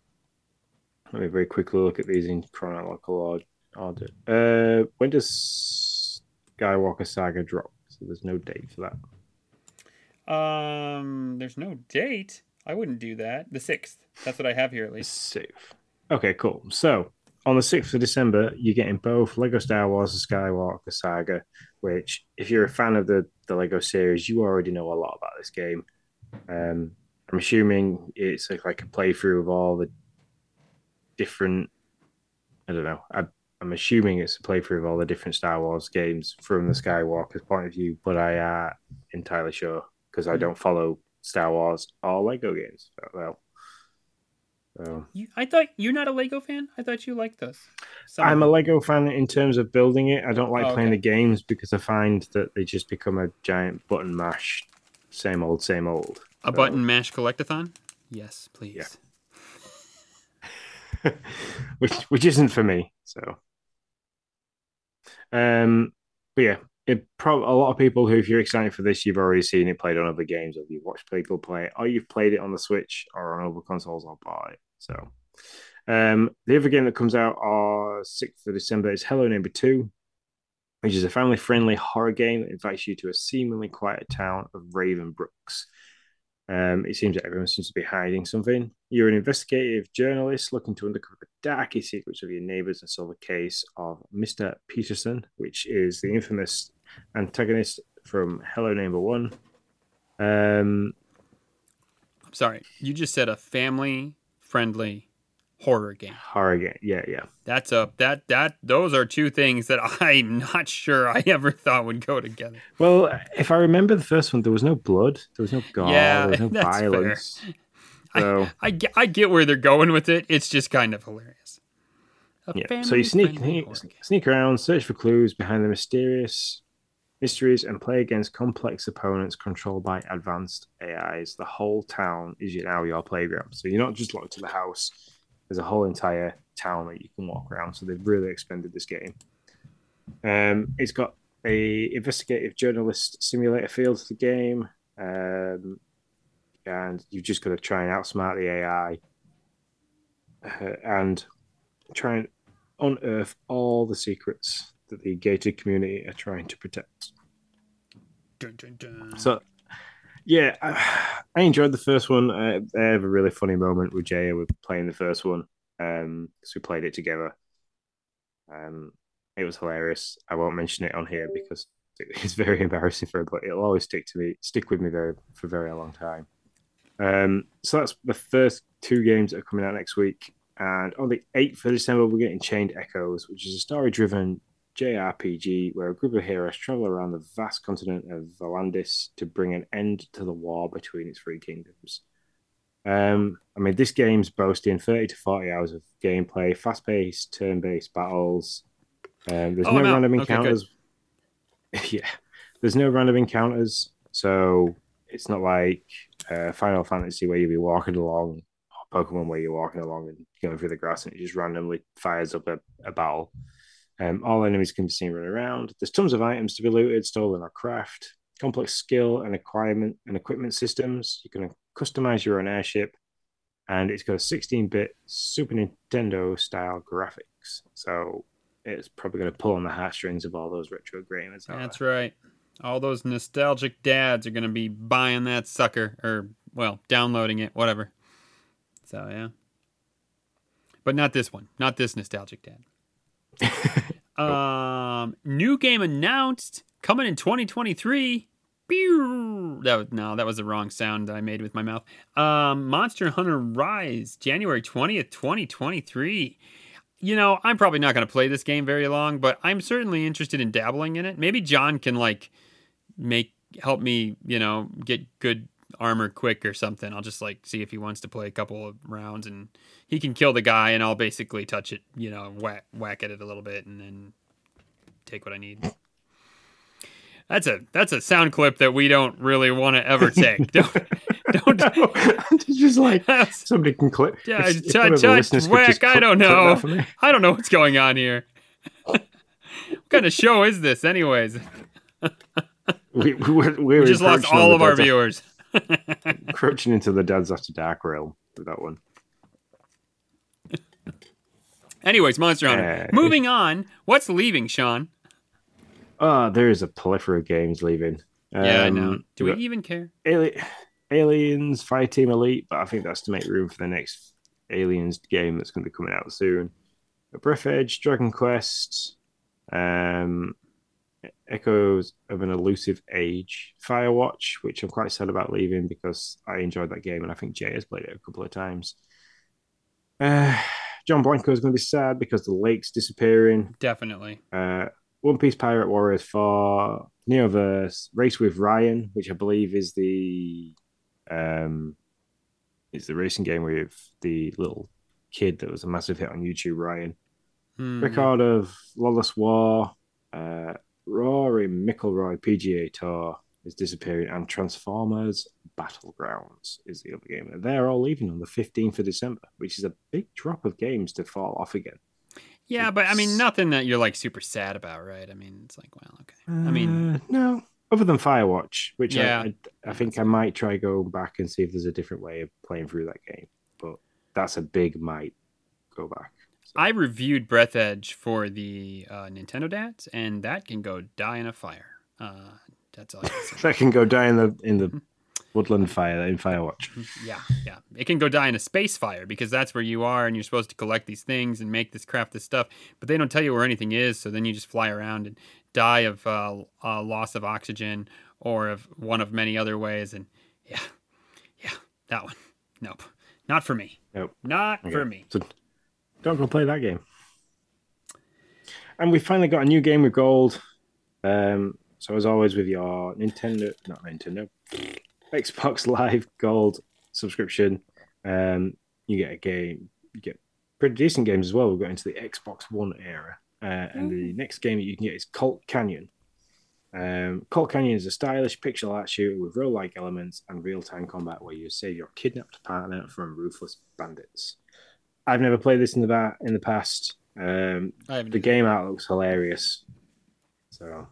let me very quickly look at these in chronological order. Uh, when does Skywalker Saga drop? So there's no date for that. Um, there's no date. I wouldn't do that. The sixth. That's what I have here at least. Sixth. Okay, cool. So on the sixth of December, you're getting both Lego Star Wars and Skywalker Saga. Which, if you're a fan of the the Lego series, you already know a lot about this game. Um, I'm assuming it's like, like a playthrough of all the different. I don't know. I, am assuming it's a playthrough of all the different Star Wars games from the Skywalker's point of view, but I am uh, entirely sure because I hmm. don't follow Star Wars or Lego games well. So. You, I thought you're not a Lego fan. I thought you liked those. Some I'm a Lego fan in terms of building it. I don't like oh, playing okay. the games because I find that they just become a giant button mash, same old, same old. A so. button mash collectathon? Yes, please. Yeah. which which isn't for me. So, um, but yeah, it pro- a lot of people who, if you're excited for this, you've already seen it played on other games, or you've watched people play it, or you've played it on the Switch or on other consoles or buy it. So, um, the other game that comes out on sixth of December is Hello Neighbor Two, which is a family-friendly horror game that invites you to a seemingly quiet town of Raven Brooks. Um, it seems that everyone seems to be hiding something. You're an investigative journalist looking to uncover the darkest secrets of your neighbors and solve a case of Mr. Peterson, which is the infamous antagonist from Hello Neighbor One. Um, I'm sorry, you just said a family friendly horror game. Horror game, yeah, yeah. That's a that that those are two things that I'm not sure I ever thought would go together. Well, if I remember the first one, there was no blood, there was no gore, yeah, there was no violence. Fair. So I, I, get, I get where they're going with it. It's just kind of hilarious. A yeah. So you sneak sneak around, search for clues behind the mysterious mysteries, and play against complex opponents controlled by advanced AIs. The whole town is now your playground. So you're not just locked to the house there's a whole entire town that you can walk around. So they've really expanded this game. Um, it's got a investigative journalist simulator feel to the game, um, and you've just got to try and outsmart the AI uh, and try and unearth all the secrets that the gated community are trying to protect. Dun, dun, dun. So, yeah, I, I enjoyed the first one. I, I have a really funny moment with Jaya with playing the first one um because we played it together. Um, it was hilarious. I won't mention it on here because it's very embarrassing for her, but it'll always stick to me, stick with me very for a very long time. Um, so that's the first two games that are coming out next week. And on the 8th of December, we're getting Chained Echoes, which is a story driven JRPG where a group of heroes travel around the vast continent of Valandis to bring an end to the war between its three kingdoms. Um, I mean, this game's boasting 30 to 40 hours of gameplay, fast paced, turn based battles. Um, there's Oh, no random Okay, encounters. yeah, there's no random encounters. So it's not like uh, Final Fantasy where you'll be walking along, or Pokemon where you're walking along and going through the grass and it just randomly fires up a, a battle. Um, all enemies can be seen running around. There's tons of items to be looted, stolen, or craft. Complex skill and equipment and equipment systems. You can customize your own airship, and it's got a 16-bit Super Nintendo style graphics. So it's probably going to pull on the heartstrings of all those retro gamers. That's there. right. All those nostalgic dads are going to be buying that sucker or, well, downloading it, whatever. So, yeah. But not this one. Not this nostalgic dad. um, new game announced coming in 2023. Pew! That no, that was the wrong sound I made with my mouth. Um, Monster Hunter Rise, January 20th, 2023 you know, I'm probably not going to play this game very long, but I'm certainly interested in dabbling in it. Maybe John can like make help me, you know, get good armor quick or something. I'll just like see if he wants to play a couple of rounds and he can kill the guy and I'll basically touch it, you know, whack whack at it a little bit and then take what I need. That's a that's a sound clip that we don't really want to ever take. don't don't it's just like somebody can clip. Yeah, if- touch, one of the touch, whack. I don't know. I don't know what's going on here. what kind of show is this, anyways? We, we, we're, we're just lost all of our viewers. Encroaching into the Dads After Dark realm with that one. Anyways, Monster Hunter. Uh, Moving on. What's leaving, Sean? Oh, there is a plethora of games leaving. yeah, I Um, know. Do we even care? Ali- Aliens Fireteam Elite, but I think that's to make room for the next Aliens game that's going to be coming out soon. Breathedge, Dragon Quest, um, Echoes of an Elusive Age, Firewatch, which I'm quite sad about leaving because I enjoyed that game and I think Jay has played it a couple of times. Uh, John Blanco is going to be sad because the lake's disappearing. Definitely. Uh, One Piece Pirate Warriors 4, Neoverse, Race with Ryan, which I believe is the um, is the racing game with the little kid that was a massive hit on YouTube, Ryan. Hmm. Record of Lodoss War, uh, Rory McIlroy PGA Tour is disappearing, and Transformers Battlegrounds is the other game. And they're all leaving on the 15th of December, which is a big drop of games to fall off again. Yeah, but I mean, nothing that you're like super sad about, right? I mean, it's like, well, okay. I mean, Uh, no, other than Firewatch, which Yeah. I, I, I think I might try going back and see if there's a different way of playing through that game. But that's a big might go back. I reviewed Breathedge for the uh, Nintendo Dads, and that can go die in a fire. Uh, that's all I can say. that can go die in the in the woodland fire in Firewatch. Yeah, yeah. It can go die in a space fire because that's where you are and you're supposed to collect these things and make this craft this stuff, but they don't tell you where anything is, so then you just fly around and die of uh, uh, loss of oxygen or of one of many other ways. And yeah, yeah, that one. Nope. Not for me. Nope. Not Okay. for me. So don't go play that game. And we finally got a new game with gold. Um, so as always with your Nintendo, not Nintendo, Xbox Live Gold subscription, um, you get a game. You get pretty decent games as well. We've got into the Xbox One era, uh, and the next game that you can get is Colt Canyon. Um, Colt Canyon is a stylish pixel art shooter with rogue-like elements and real-time combat where you save your kidnapped partner from ruthless bandits. I've never played this in the ba- in the past. Um, the game art looks hilarious. So,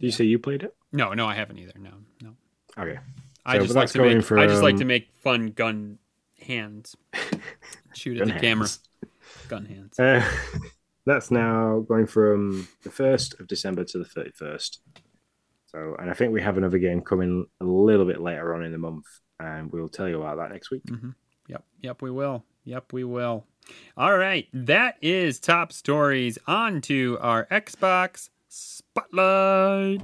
did you say you played it? No, no, I haven't either. No, no. Okay. I just like to make. for, I just like um, to make fun gun hands. Shoot at Gun the camera. Gun hands. Uh, that's now going from the first of December to the thirty first. So, and I think we have another game coming a little bit later on in the month, and we'll tell you about that next week. Mm-hmm. Yep, yep, we will. Yep, we will. All right, that is top stories. On to our Xbox Spotlight.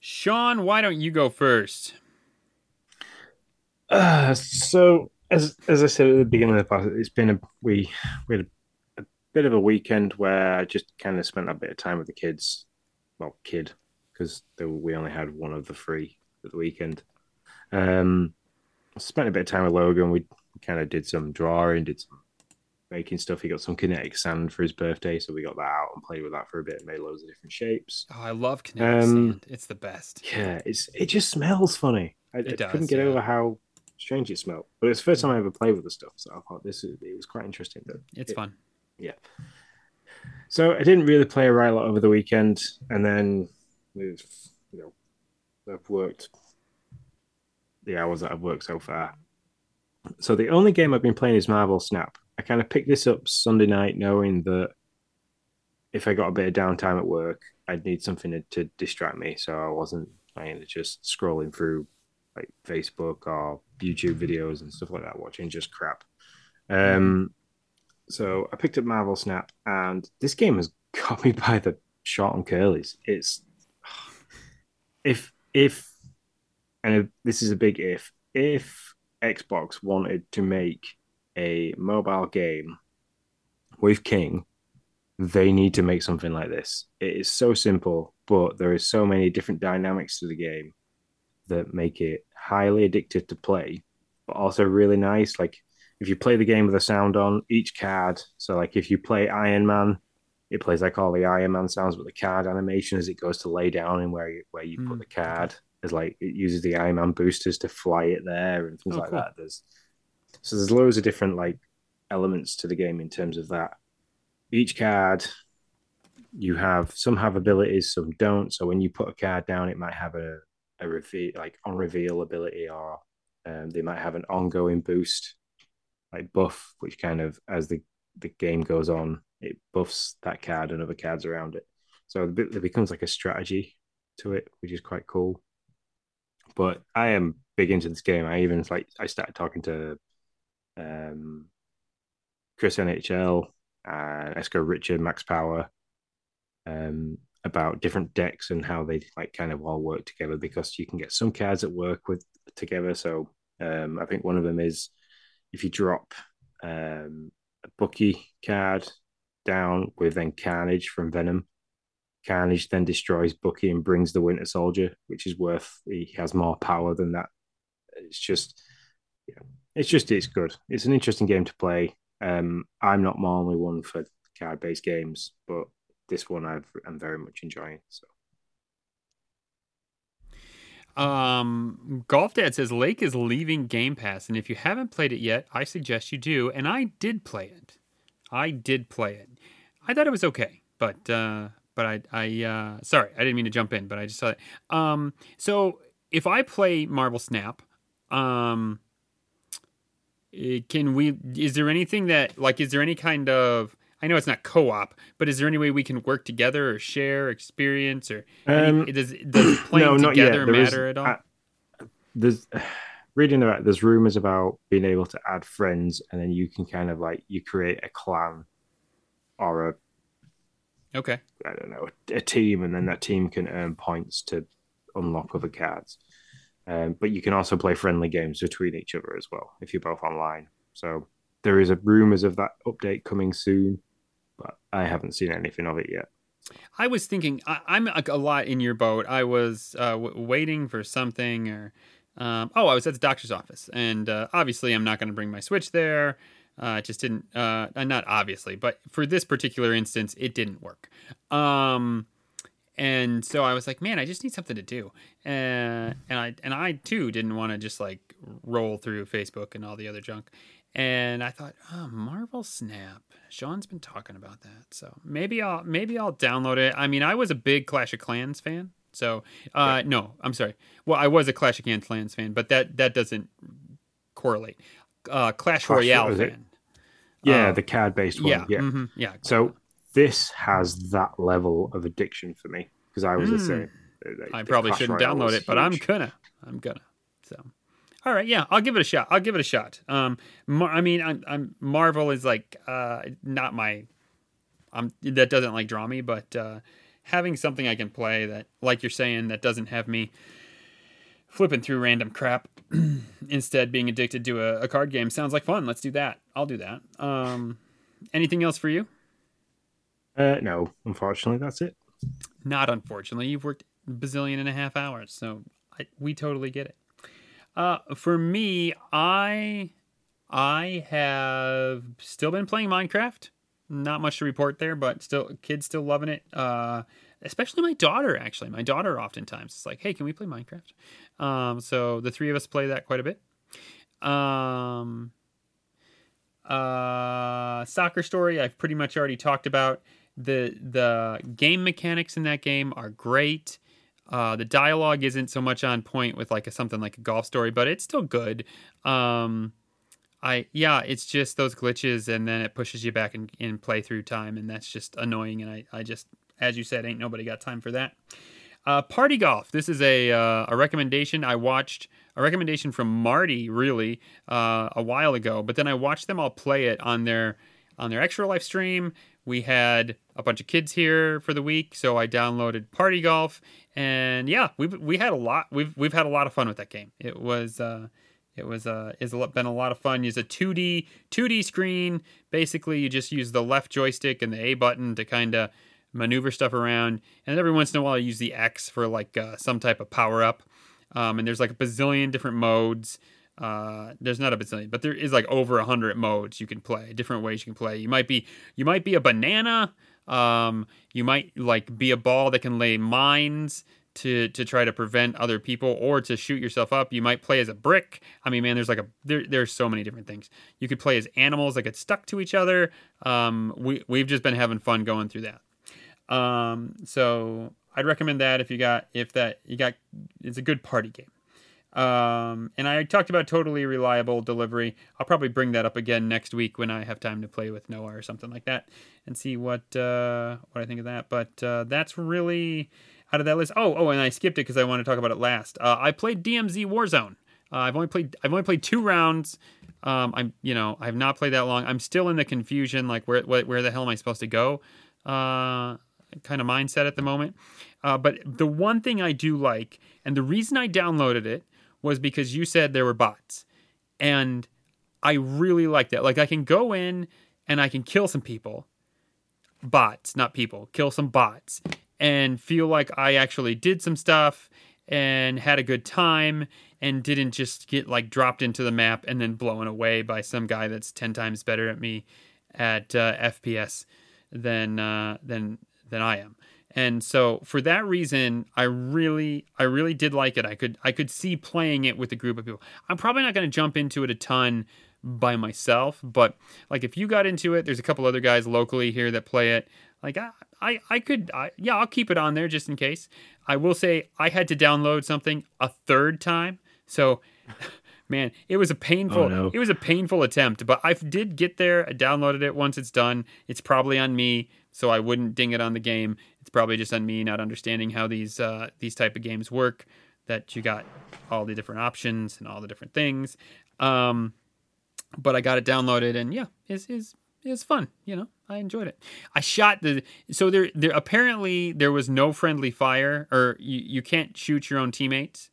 Sean, why don't you go first? Uh, so as as I said at the beginning of the podcast, it's been a we we had a, a bit of a weekend where I just kind of spent a bit of time with the kids. Well, kid, because we only had one of the three at the weekend. Um, spent a bit of time with Logan. We kind of did some drawing, did some making stuff. He got some kinetic sand for his birthday, so we got that out and played with that for a bit. Made loads of different shapes. Oh, I love kinetic um, sand. It's the best. Yeah, it's it just smells funny. I, I does, couldn't get yeah. over how strange it smelled. But it's the first time I ever played with the stuff, so I thought this is it was quite interesting. But It's it- fun. Yeah. So I didn't really play a right lot over the weekend, and then you know, I've worked the hours that I've worked so far. So the only game I've been playing is Marvel Snap. I kind of picked this up Sunday night, knowing that if I got a bit of downtime at work, I'd need something to, to distract me. So I wasn't kind of just scrolling through like Facebook or YouTube videos and stuff like that, watching just crap. Um, so I picked up Marvel Snap, and this game has got me by the short and curlies. It's if if and this is a big if if Xbox wanted to make a mobile game with King, they need to make something like this. It is so simple, but there is so many different dynamics to the game that make it highly addictive to play, but also really nice. Like if you play the game with the sound on, each card. So like if you play Iron Man, it plays like all the Iron Man sounds, but the card animation as it goes to lay down and where you, where you Mm, put the card is like it uses the Iron Man boosters to fly it there and things Oh, like cool. that. There's so there's loads of different like elements to the game in terms of that. Each card you have some have abilities, some don't. So when you put a card down, it might have a a reveal like on reveal ability, or um, they might have an ongoing boost, like buff, which kind of as the the game goes on, it buffs that card and other cards around it. So it becomes like a strategy to it, which is quite cool. But I am big into this game. I even like I started talking to um Chris NHL, uh, Esco Richard, Max Power, um, about different decks and how they like kind of all work together because you can get some cards that work with together. So um, I think one of them is if you drop um, a Bucky card down with then Carnage from Venom. Carnage then destroys Bucky and brings the Winter Soldier, which is worth. He has more power than that. It's just, yeah, it's just it's good. It's an interesting game to play. Um, I'm not normally one for card-based games, but this one I've, I'm very much enjoying. So Um, Golf Dad says Lake is leaving Game Pass, and if you haven't played it yet, I suggest you do. And I did play it. I did play it. I thought it was okay, but uh, but I I uh, sorry, I didn't mean to jump in, but I just saw it. Um, so if I play Marvel Snap, um, can we? Is there anything that like? Is there any kind of I know it's not co-op, but is there any way we can work together or share experience or Um, any, does does playing no, together matter at all? uh, there's reading about there's rumors about being able to add friends and then you can kind of like you create a clan or a okay. I don't know a team and then that team can earn points to unlock other cards. Um, but you can also play friendly games between each other as well if you're both online. So there is a rumors of that update coming soon, but I haven't seen anything of it yet. I was thinking I, I'm a, a lot in your boat. I was uh, w- waiting for something, or um, oh, I was at the doctor's office, and uh, obviously I'm not going to bring my Switch there. Uh, just didn't. Uh, uh, not obviously, but for this particular instance, it didn't work. Um, and so I was like, man, I just need something to do. Uh, and I and I too didn't want to just like roll through Facebook and all the other junk. And I thought, oh, Marvel Snap. Sean's been talking about that, so maybe I'll maybe I'll download it. I mean, I was a big Clash of Clans fan So uh, no, I'm sorry. Well, I was a Clash of Clans fan, but that that doesn't correlate. Uh, Clash, Clash- Royale what is it? fan. Yeah, Uh, the CAD based one. Yeah, Yeah. mhm, yeah. So this has that level of addiction for me because I was the Mm. same. Like, I probably shouldn't Royale download it, but I'm gonna. I'm gonna. So, all right, yeah, I'll give it a shot. I'll give it a shot. Um, Mar- I mean, I'm, I'm Marvel is like uh not my, um, that doesn't like draw me, but uh, having something I can play that, like you're saying, that doesn't have me flipping through random crap, instead being addicted to a, a card game sounds like fun. Let's do that. I'll do that. Um, anything else for you? Uh, no, unfortunately, that's it. Not unfortunately. You've worked a bazillion and a half hours, so I, we totally get it. Uh, for me, I I have still been playing Minecraft. Not much to report there, but still, kids still loving it. Uh, especially my daughter. Actually, my daughter oftentimes is like, "Hey, can we play Minecraft?" Um, so the three of us play that quite a bit. Um, uh, soccer story. I've pretty much already talked about the the game mechanics in that game are great. Uh, the dialogue isn't so much on point with like a, something like a golf story, but it's still good. Um, I yeah, it's just those glitches, and then it pushes you back in, in playthrough time, and that's just annoying. And I, I just, as you said, ain't nobody got time for that. Uh, Party Golf. This is a uh, a recommendation I watched. A recommendation from Marty, really, uh, a while ago. But then I watched them all play it on their on their extra life stream. We had a bunch of kids here for the week, so I downloaded Party Golf, and yeah, we we had a lot. We've we've had a lot of fun with that game. It was. Uh, it was uh, lot- been a lot of fun. Use a 2D 2D screen. Basically, you just use the left joystick and the A button to kind of maneuver stuff around, and every once in a while, you use the X for like uh, some type of power up. Um, and there's like a bazillion different modes. Uh, there's not a bazillion, but there is like over a hundred modes you can play, different ways you can play. You might be you might be a banana. Um, you might like be a ball that can lay mines to to try to prevent other people or to shoot yourself up. You might play as a brick. I mean, man, there's like a there, there's so many different things. You could play as animals that get stuck to each other. Um, we we've just been having fun going through that. Um, so I'd recommend that if you got if that you got it's a good party game. Um, and I talked about totally reliable delivery. I'll probably bring that up again next week when I have time to play with Noah or something like that and see what uh, what I think of that. But uh, that's really out of that list. Oh, oh, and I skipped it because I want to talk about it last. Uh, I played DMZ Warzone. Uh, I've only played I've only played two rounds. Um, I'm you know I've not played that long. I'm still in the confusion like where where, where the hell am I supposed to go? Uh, kind of mindset at the moment. Uh, but the one thing I do like, and the reason I downloaded it was because you said there were bots, and I really like that. Like I can go in and I can kill some people, bots, not people, kill some bots, and feel like I actually did some stuff and had a good time and didn't just get like dropped into the map and then blown away by some guy that's 10 times better at me at uh, FPS than uh, than than I am. And so for that reason, I really I really did like it. I could I could see playing it with a group of people. I'm probably not going to jump into it a ton by myself, but like if you got into it, there's a couple other guys locally here that play it. Like I I, I could I, yeah, I'll keep it on there just in case. I will say I had to download something a third time. So man, it was a painful Oh, no. it was a painful attempt, but I did get there. I downloaded it once it's done. It's probably on me, so I wouldn't ding it on the game. It's probably just on me not understanding how these uh, these type of games work. That you got all the different options and all the different things. Um, but I got it downloaded, and yeah, it's is it's fun. You know, I enjoyed it. I shot the so there there apparently there was no friendly fire, or you you can't shoot your own teammates.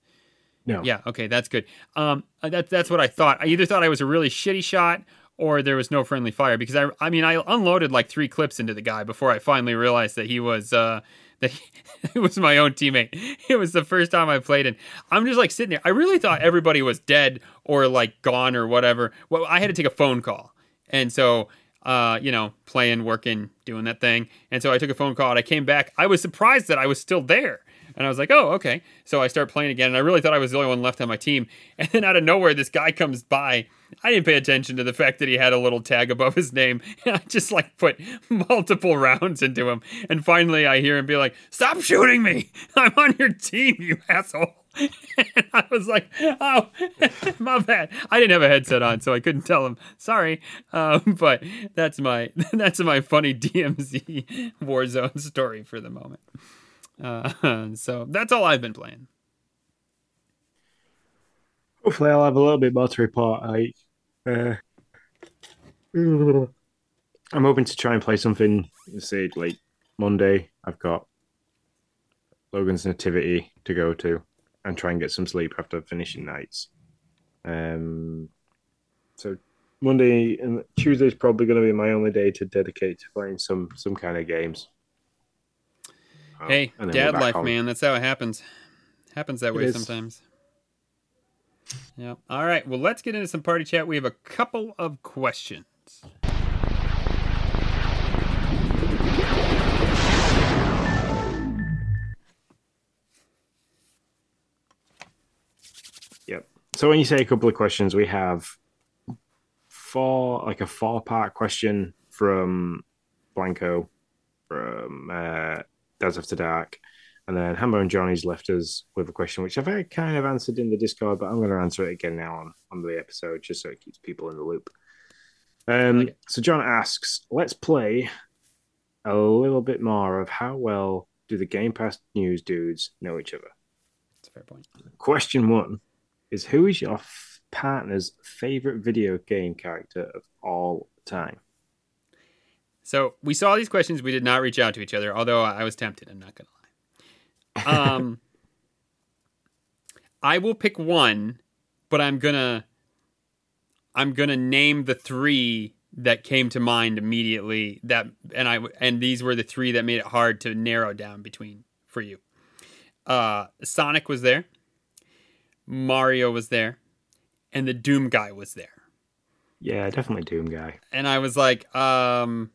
No. Yeah, okay, that's good. Um, that, that's what I thought. I either thought I was a really shitty shot or there was no friendly fire because I, I mean, I unloaded like three clips into the guy before I finally realized that he was, uh, that he, it was my own teammate. It was the first time I played, and I'm just like sitting there. I really thought everybody was dead or like gone or whatever. Well, I had to take a phone call, and so uh, you know, playing, working, doing that thing. And so I took a phone call and I came back. I was surprised that I was still there. And I was like, oh, okay. So I start playing again. And I really thought I was the only one left on my team. And then out of nowhere, this guy comes by I didn't pay attention to the fact that he had a little tag above his name. I just like put multiple rounds into him, and finally I hear him be like, "Stop shooting me! I'm on your team, you asshole." And I was like, "Oh, my bad." I didn't have a headset on, so I couldn't tell him. Sorry, um, but that's my that's my funny DMZ Warzone story for the moment. Uh, so that's all I've been playing. Hopefully, I'll have a little bit more to report. I, uh, I'm hoping to try and play something. Say like Monday, I've got Logan's nativity to go to, and try and get some sleep after finishing nights. Um, so Monday and Tuesday is probably going to be my only day to dedicate to playing some some kind of games. Hey, Um, then dad life, on. man. That's how it happens. Happens that It way is. sometimes. Yeah. All right. Well, let's get into some party chat. We have a couple of questions. So when you say a couple of questions, we have four, like a four-part question from Blanco, from uh, Dads After Dark, and then Hambo and Johnny's left us with a question which I've kind of answered in the Discord, but I'm going to answer it again now on on the episode just so it keeps people in the loop. Um, it. so John asks, let's play a little bit more of how well do the Game Pass news dudes know each other. That's a fair point. Question one is Who is your f- partner's favorite video game character of all time? So we saw these questions. We did not reach out to each other, although I was tempted. I'm not gonna lie. Um, I will pick one, but I'm gonna I'm gonna name the three that came to mind immediately. That and I and these were the three that made it hard to narrow down between for you. Uh, Sonic was there, Mario was there, and the Doom guy was there Yeah, definitely Doom guy. and I was like, um,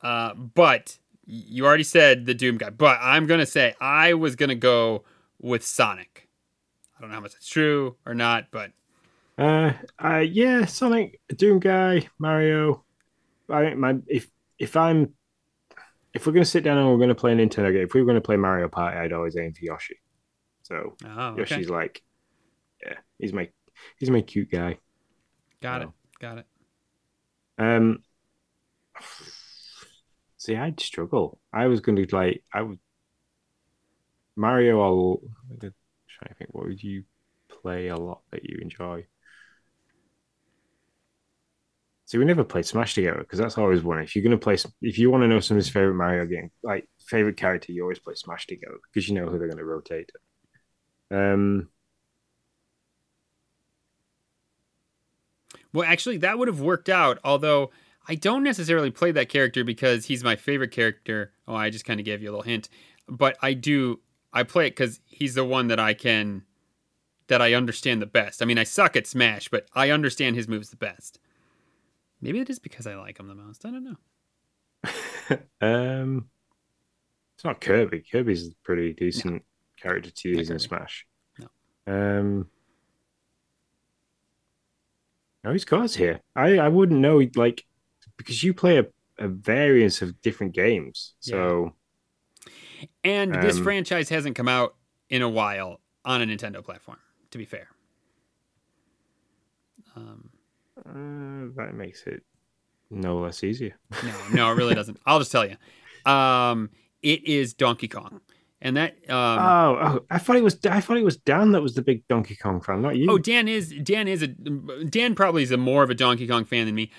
uh, but you already said the Doom guy, but I'm gonna say I was gonna go with Sonic. I don't know how much that's true or not, but Uh, uh, yeah, Sonic, Doom guy, Mario. I my if if I'm if we're gonna sit down and we're gonna play a Nintendo game, if we were gonna play Mario Party, I'd always aim for Yoshi. So oh, okay. Yoshi's like, yeah, he's my he's my cute guy. got it, got it. Um, see, I'd struggle. I was going to like, I would Mario. Or I'm trying to think, what would you play a lot that you enjoy? See, we never played Smash together because that's always one. If you're going to play, if you want to know somebody's favorite Mario game, like favorite character, you always play Smash together because you know who they're going to rotate. Um, Well, actually, that would have worked out. Although I don't necessarily play that character because he's my favorite character. Oh, I just kind of gave you a little hint, but I do. I play it because he's the one that I can, that I understand the best. I mean, I suck at Smash, but I understand his moves the best. Maybe it is because I like him the most. I don't know. um, it's not Kirby. Kirby's a pretty decent character to use in Smash. No. Um, no, he's got us here. I I wouldn't know like because you play a, a variance of different games. So And this Um, franchise hasn't come out in a while on a Nintendo platform. To be fair. Um, uh, that makes it no less easier. No, no, it really doesn't. I'll just tell you. Um, it is Donkey Kong, and that. Um, oh, oh, I thought it was I thought it was Dan that was the big Donkey Kong fan, not you. oh, Dan is Dan is a Dan probably is a more of a Donkey Kong fan than me.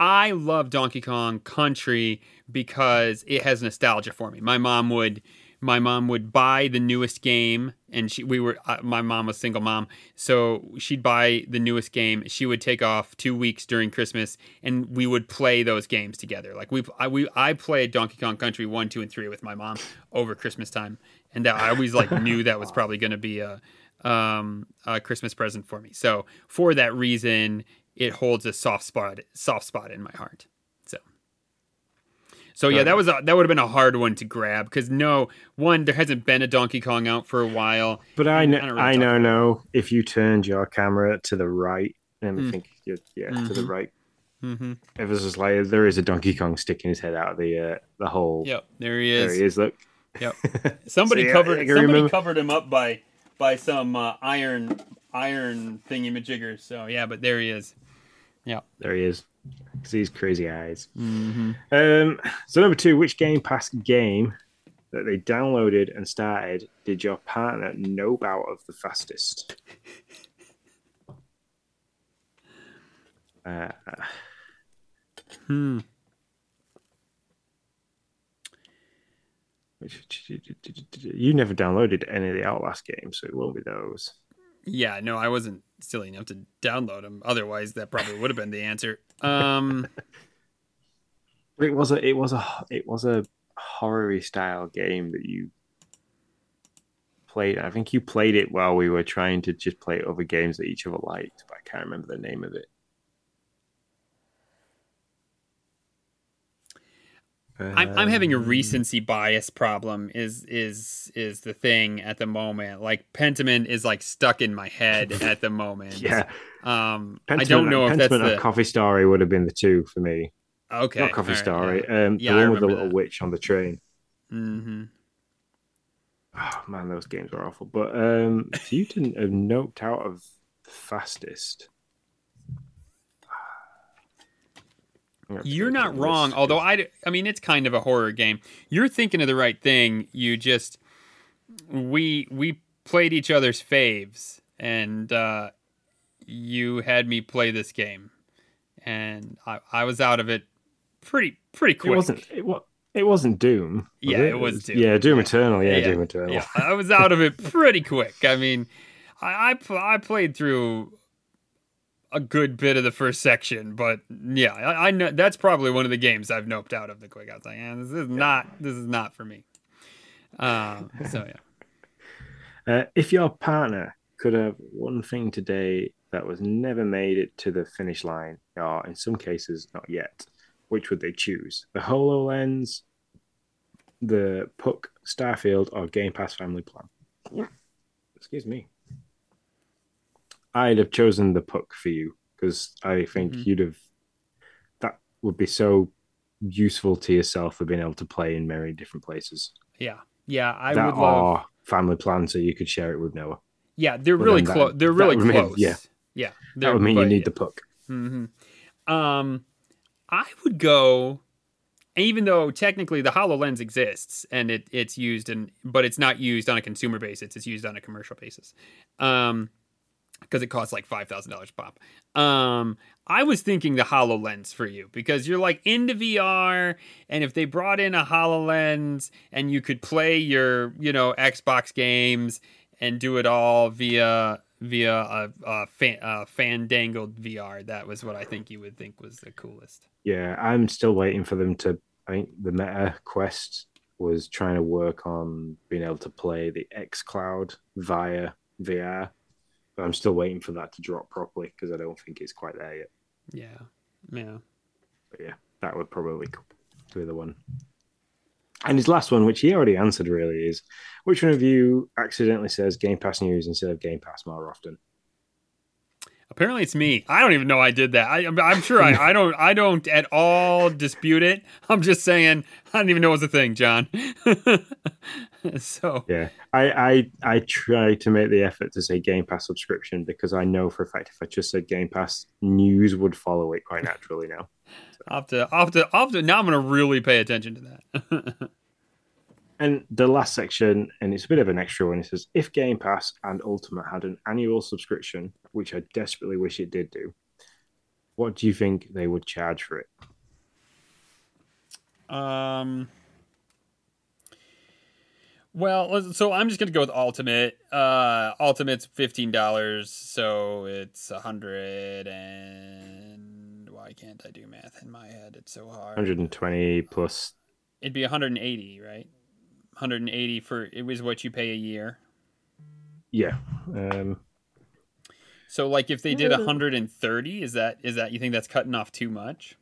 I love Donkey Kong Country because it has nostalgia for me. My mom would. My mom would buy the newest game, and she we were. Uh, my mom was single mom, so she'd buy the newest game. She would take off two weeks during Christmas, and we would play those games together. Like we, I, we, I played Donkey Kong Country one, two, and three with my mom over Christmas time, and that I always like knew that was probably going to be a, um, a Christmas present for me. So for that reason, it holds a soft spot, soft spot in my heart. So. Yeah, that was a, that would have been a hard one to grab because no one there hasn't been a Donkey Kong out for a while. But I I know, don't really I know, if you turned your camera to the right And Mm. think, yeah, yeah to the Mhm. right. Mm-hmm. If it's just like there is a Donkey Kong sticking his head out of the uh, the hole. Yep, there he is. There he is. Look. Yep. Somebody So, yeah, covered somebody remember- covered him up by by some uh, iron iron thingy majiggers. So yeah, but there he is. Yeah. There he is. See his crazy eyes. Mm-hmm. Um, so number two, which Game Pass game that they downloaded and started did your partner know out of the fastest? Uh, Hmm. you never downloaded any of the Outlast games, so it won't be those. Yeah, no, I wasn't silly enough to download them. Otherwise, that probably would have been the answer. Um, it was a, it was a, it was a horror style game that you played. I think you played it while we were trying to just play other games that each other liked, but I can't remember the name of it. I'm I'm having a Um, recency bias problem. Is is is the thing at the moment? Like Pentiment is like stuck in my head at the moment. Yeah, Um, I don't know if that's Pentiment the Coffee Story would have been the two for me. okay. Not Coffee right, Story. yeah. Um, Yeah, the one with the little that. witch on the train. Mm-hmm. Oh man, those games were awful. But um, didn't have noped out of fastest. I'm gonna have to You're not wrong. Although I, I mean, it's kind of a horror game. You're thinking of the right thing. You just we we played each other's faves, and uh, you had me play this game, and I, I was out of it pretty pretty quick. it wasn't. It was. It wasn't Doom. was Yeah, it was Doom. Yeah, Doom Eternal. Yeah, Yeah, Doom Eternal. Yeah, I was out of it pretty quick. I mean, I I, pl- I played through a good bit of the first section, but yeah, I, I know that's probably one of the games I've noped out of the quick. I was like, yeah, this is not this is not for me. Um, so yeah, Uh, if your partner could have one thing today that was never made it to the finish line, or in some cases not yet, which would they choose? The HoloLens, the Puck Starfield, or Game Pass Family Plan? Excuse me. I'd have chosen the Puck for you because I think Mhm. you'd have. That would be so useful to yourself for being able to play in many different places. yeah, yeah. I that would love. Family Plan, so you could share it with Noah. Yeah, they're Well, really close. They're really would mean- close. yeah. yeah. That would mean you need the puck. Mm-hmm. Um, I would go, even though technically the Hololens exists and it it's used in, but it's not used on a consumer basis. It's used on a commercial basis, um, because it costs like five thousand dollars pop. Um, I was thinking the Hololens for you because you're like into VR, and if they brought in a Hololens and you could play your you know Xbox games and do it all via via a, a fan, uh, fandangled VR. That was what I think you would think was the coolest. Yeah, I'm still waiting for them to. I think the Meta Quest was trying to work on being able to play the X Cloud via VR, but I'm still waiting for that to drop properly because I don't think it's quite there yet. Yeah, yeah. But yeah, that would probably be the one. And his last one, which he already answered, really is which one of you accidentally says Game Pass news instead of Game Pass more often? Apparently, it's me. I don't even know I did that. I, I'm sure I, I don't. I don't at all dispute it. I'm just saying I didn't even know it was a thing, John. so Yeah, I, I I try to make the effort to say Game Pass subscription because I know for a fact if I just said Game Pass, news would follow it quite naturally now. I'll have to. I'll have to. I'll have to. Now I'm gonna really pay attention to that. And the last section, and it's a bit of an extra one, it says if Game Pass and Ultimate had an annual subscription, which I desperately wish it did do, what do you think they would charge for it? Um. Well, so I'm just gonna go with Ultimate. Uh, Ultimate's fifteen dollars, so it's a hundred and why can't I do math in my head? It's so hard. 120 plus. It'd be 180, right? 180 for it was what you pay a year. Yeah. Um, So like if they did 130, is that is that you think that's cutting off too much?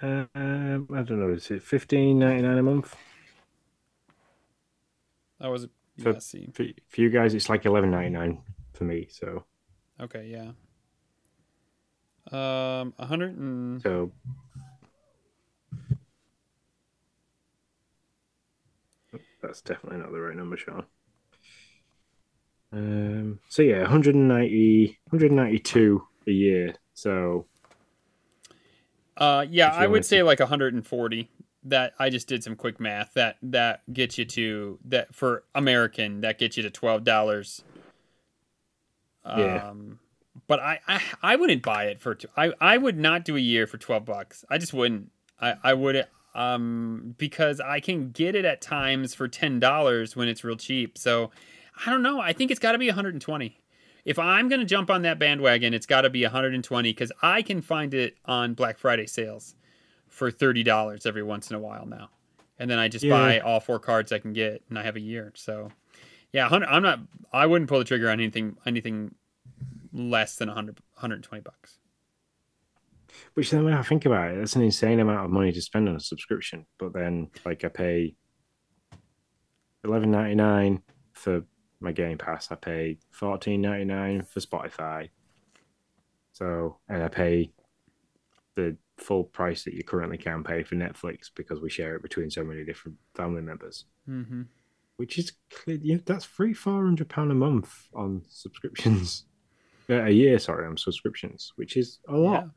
um, I don't know. Is it 15.99 a month? That was For- see. For, for you guys, it's like 11.99 for me. So Okay, yeah. Um, a hundred and So that's definitely not the right number, Sean. Um, so yeah, 190, 192 a year. So uh, yeah, I would wanted say like 140. That I just did some quick math. That that gets you to that for American. That gets you to twelve dollars. Yeah. Um, but I, I I wouldn't buy it for. Two, I I would not do a year for twelve bucks. I just wouldn't. I I would um because I can get it at times for ten dollars when it's real cheap. So I don't know. I think it's got to be 120. If I'm gonna jump on that bandwagon, it's got to be 120 because I can find it on Black Friday sales for thirty dollars every once in a while now, and then I just Yeah. buy all four cards I can get, and I have a year. So yeah, 100, I'm not. I wouldn't pull the trigger on anything anything less than 100 120 bucks. Which then when I think about it, that's an insane amount of money to spend on a subscription. But then like I pay eleven ninety nine for my Game Pass. I pay fourteen ninety nine for Spotify. So and I pay the full price that you currently can pay for Netflix because we share it between so many different family members. Mm-hmm. Which is clear, you know, that's three four hundred pound a month on subscriptions. Uh, a year, sorry, on subscriptions, which is a lot.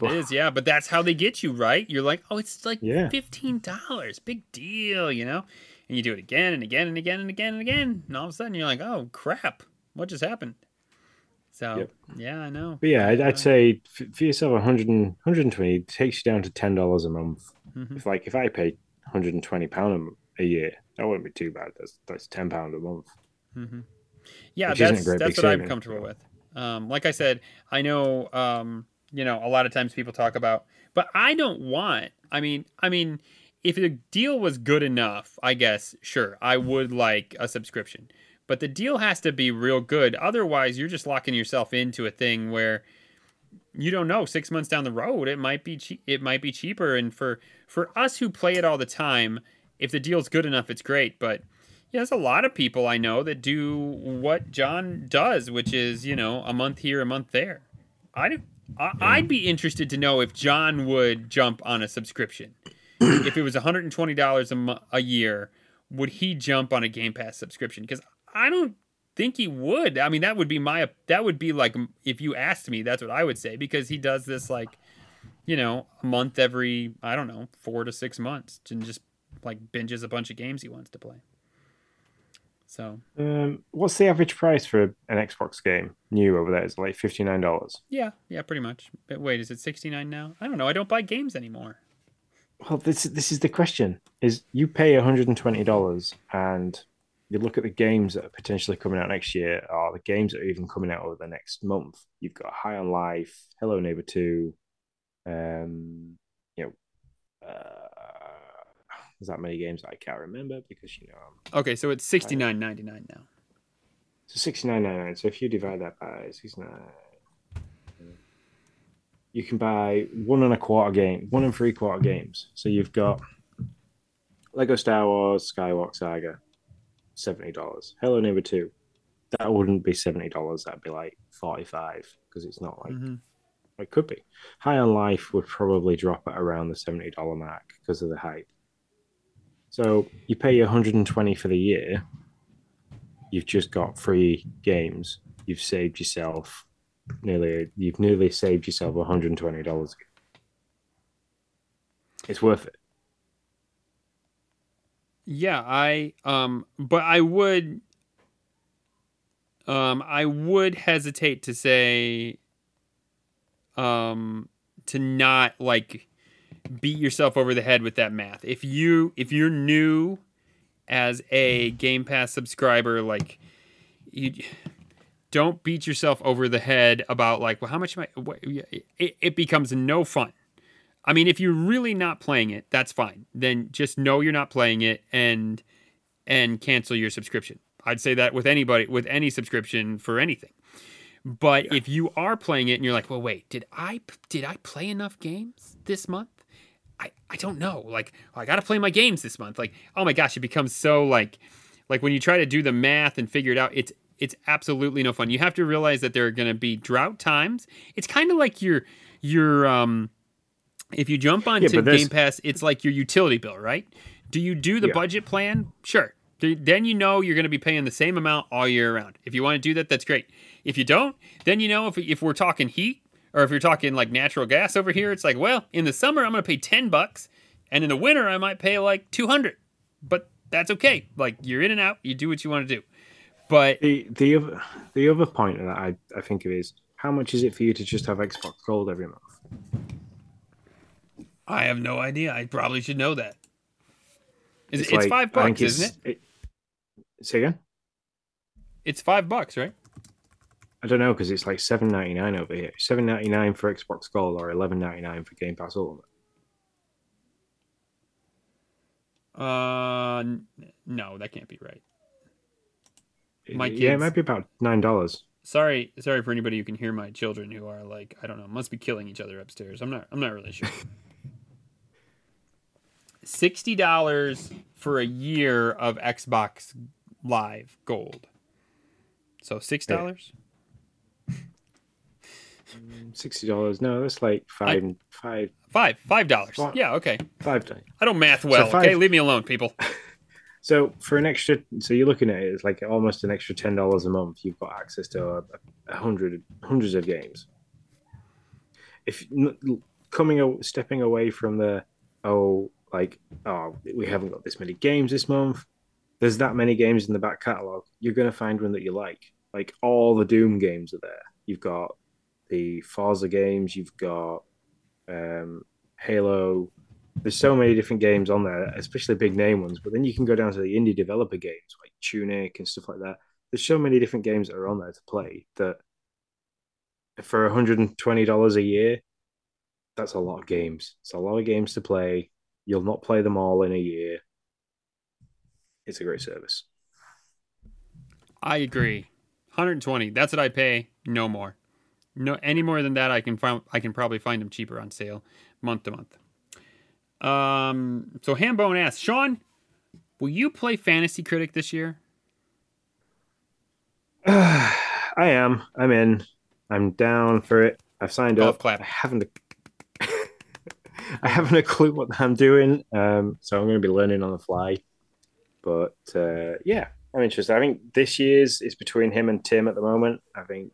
It is, yeah, but that's how they get you, right? You're like, oh, it's like Yeah. fifteen dollars, big deal, you know. And you do it again and again and again and again and again, and all of a sudden you're like, oh crap, what just happened? So Yep. yeah, I know. But yeah, I'd, Uh, I'd say for yourself, 100 and, 120 it takes you down to ten dollars a month. Mhm. If like if I pay 120 pound a year, that wouldn't be too bad. That's that's ten pound a month. hmm Yeah, Which that's that's what I'm comfortable with. Um, like I said, I know, um, you know, a lot of times people talk about, but I don't want. I mean, I mean, if the deal was good enough, I guess sure, I would like a subscription. But the deal has to be real good. Otherwise, you're just locking yourself into a thing where you don't know six months down the road it might be che- it might be cheaper. And for for us who play it all the time, if the deal's good enough, it's great. But yeah, there's a lot of people I know that do what John does, which is you know a month here, a month there. I. I, I'd be interested to know if John would jump on a subscription. If it was $120 a, a year, would he jump on a Game Pass subscription? Because I don't think he would. I mean, that would be my that would be like if you asked me, that's what I would say because he does this like, you know, a month every I don't know four to six months and just like binges a bunch of games he wants to play. So Um, what's the average price for an Xbox game new over there? Is it like fifty nine dollars? yeah, yeah, pretty much. But wait, is it sixty nine now? I don't know. I don't buy games anymore. Well, this this is the question: is you pay one hundred and twenty dollars, and you look at the games that are potentially coming out next year, or the games that are even coming out over the next month. You've got High on Life, Hello Neighbor Two, um, you know, uh, there's that many games that I can't remember because you know I'm Okay, so it's sixty nine ninety nine now. So sixty nine ninety nine. So if you divide that by sixty nine, you can buy one and a quarter game, one and three quarter games. So you've got Lego Star Wars Skywalker Saga, seventy dollars. Hello Neighbor two, that wouldn't be seventy dollars. That'd be like forty five because it's not like hmm it could be. High on Life would probably drop at around the seventy dollar mark because of the hype. So you pay one hundred and twenty for the year. You've just got free games. You've saved yourself nearly. You've nearly saved yourself one hundred and twenty dollars. It's worth it. Yeah, I um but I would um I would hesitate to say um to not like beat yourself over the head with that math. If you if you're new as a Game Pass subscriber like you don't beat yourself over the head about like well how much am I what, it, it becomes no fun. I mean, if you're really not playing it, that's fine. Then just know you're not playing it and and cancel your subscription. I'd say that with anybody with any subscription for anything. But if you are playing it and you're like, "Well, wait, did I did I play enough games this month?" I I don't know. Like, oh, I got to play my games this month. Like, oh my gosh, it becomes so like like when you try to do the math and figure it out, it's It's absolutely no fun. You have to realize that there are going to be drought times. It's kind of like your your um if you jump onto there's- Game Pass, it's like your utility bill, right? Do you do the Yeah. budget plan? Sure. Th- Then you know you're going to be paying the same amount all year round. If you want to do that, that's great. If you don't, then you know if if we're talking heat or if you're talking like natural gas over here, it's like, well, in the summer I'm going to pay 10 bucks and in the winter I might pay like 200. But that's okay. Like you're in and out, you do what you want to do. But The the other the other point that I, I think of is how much is it for you to just have Xbox Gold every month? I have no idea. I probably should know that. Is it's, like- five I think bucks, isn't it? it's- Say again. It's five bucks, right? I don't know because it's like seven ninety nine over here. Seven ninety nine for Xbox Gold or eleven ninety nine for Game Pass Ultimate. Uh, no, that can't be right. My yeah, it might be about nine dollars. Sorry, sorry for anybody who can hear my children who are like, I don't know, must be killing each other upstairs. I'm not, I'm not really sure. Sixty dollars for a year of Xbox Live Gold. So six dollars. Mm, sixty dollars. No, that's like five and five Five, five dollars. Yeah, okay. five days. I don't math well. five- Okay, leave me alone, people. So for an extra, so you're looking at it, it's like almost an extra ten dollars a month. You've got access to a, a hundred, hundreds of games. If coming, stepping away from the, oh, like, oh, we haven't got this many games this month. There's that many games in the back catalog. You're gonna find one that you like. Like all the Doom games are there. You've got the Forza games. You've got um, Halo there's so many different games on there, especially big name ones. But then you can go down to the indie developer games like Tunic and stuff like that. There's so many different games that are on there to play that for $120 a year, that's a lot of games. It's a lot of games to play. You'll not play them all in a year. It's a great service. I agree. 120. That's what I pay. No more. No any more than that I can find I can probably find them cheaper on sale month to month. Um so Hambone asks, "Sean, will you play Fantasy Critic this year?" I am. I'm in. I'm down for it. I've signed Golf up. clap. I haven't. A, I haven't a clue what I'm doing. Um, so I'm going to be learning on the fly. But uh, yeah, I'm interested. I think this year's is between him and Tim at the moment. I think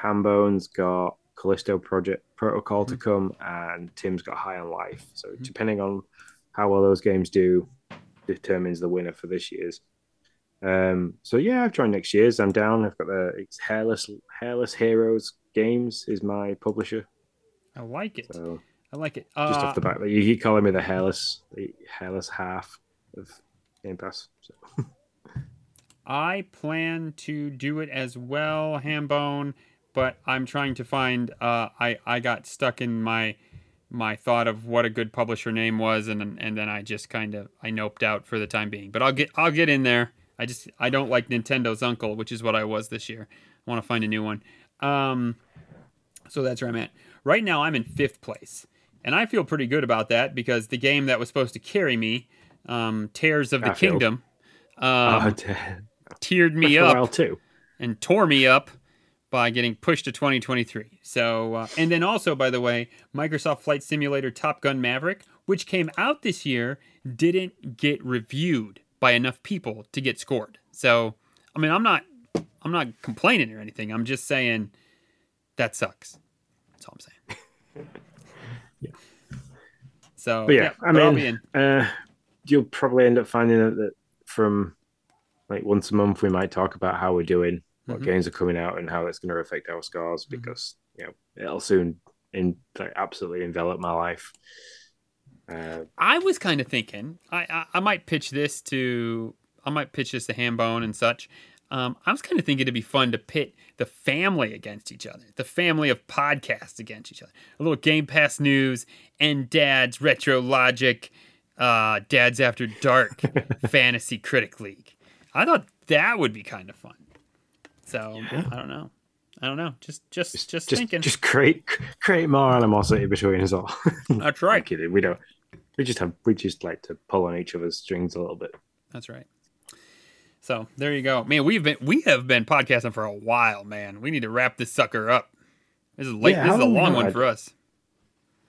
Hambone's got Callisto Project Protocol to come, and Tim's got High on Life. So depending on how well those games do, determines the winner for this year's. Um, so yeah, I've joined next year's. I'm down. I've got the it's hairless hairless heroes games is my publisher. I like it. So I like it. just Uh, off the back, like, you keep calling me the hairless, the hairless half of Game Pass. So. I plan to do it as well, Hambone, but I'm trying to find. Uh, I I got stuck in my my thought of what a good publisher name was, and and then I just kind of I noped out for the time being. But I'll get I'll get in there. I just I don't like Nintendo's uncle, which is what I was this year. I want to find a new one. Um, so that's where I'm at. Right now, I'm in fifth place, and I feel pretty good about that because the game that was supposed to carry me, um, Tears of the Kingdom, um, oh, d- teared me up too. and tore me up by getting pushed to 2023. So, uh, and then also, by the way, Microsoft Flight Simulator Top Gun Maverick, which came out this year, didn't get reviewed by enough people to get scored. So, I mean, I'm not, I'm not complaining or anything. I'm just saying that sucks. That's all I'm saying. Yeah. So, But yeah, I I'll mean. Uh, you'll probably end up finding out that from like once a month we might talk about how we're doing, what Mhm. games are coming out, and how it's going to affect our scores Mm-hmm. because you know it'll soon in like, absolutely envelop my life. Uh, I was kind of thinking I, I I might pitch this to I might pitch this to Hambone and such. Um, I was kind of thinking it'd be fun to pit the family against each other, the family of podcasts against each other. A little Game Pass news and Dad's Retro Logic, uh, Dad's After Dark Fantasy Critic League. I thought that would be kind of fun. So Yeah. I don't know. I don't know. Just just just, just thinking. just create create more animosity between us all. That's right. kidding. We don't. We just have we just like to pull on each other's strings a little bit. That's right. So there you go, man. We've been we have been podcasting for a while, man. We need to wrap this sucker up. This is late. Yeah, this is a long one for us.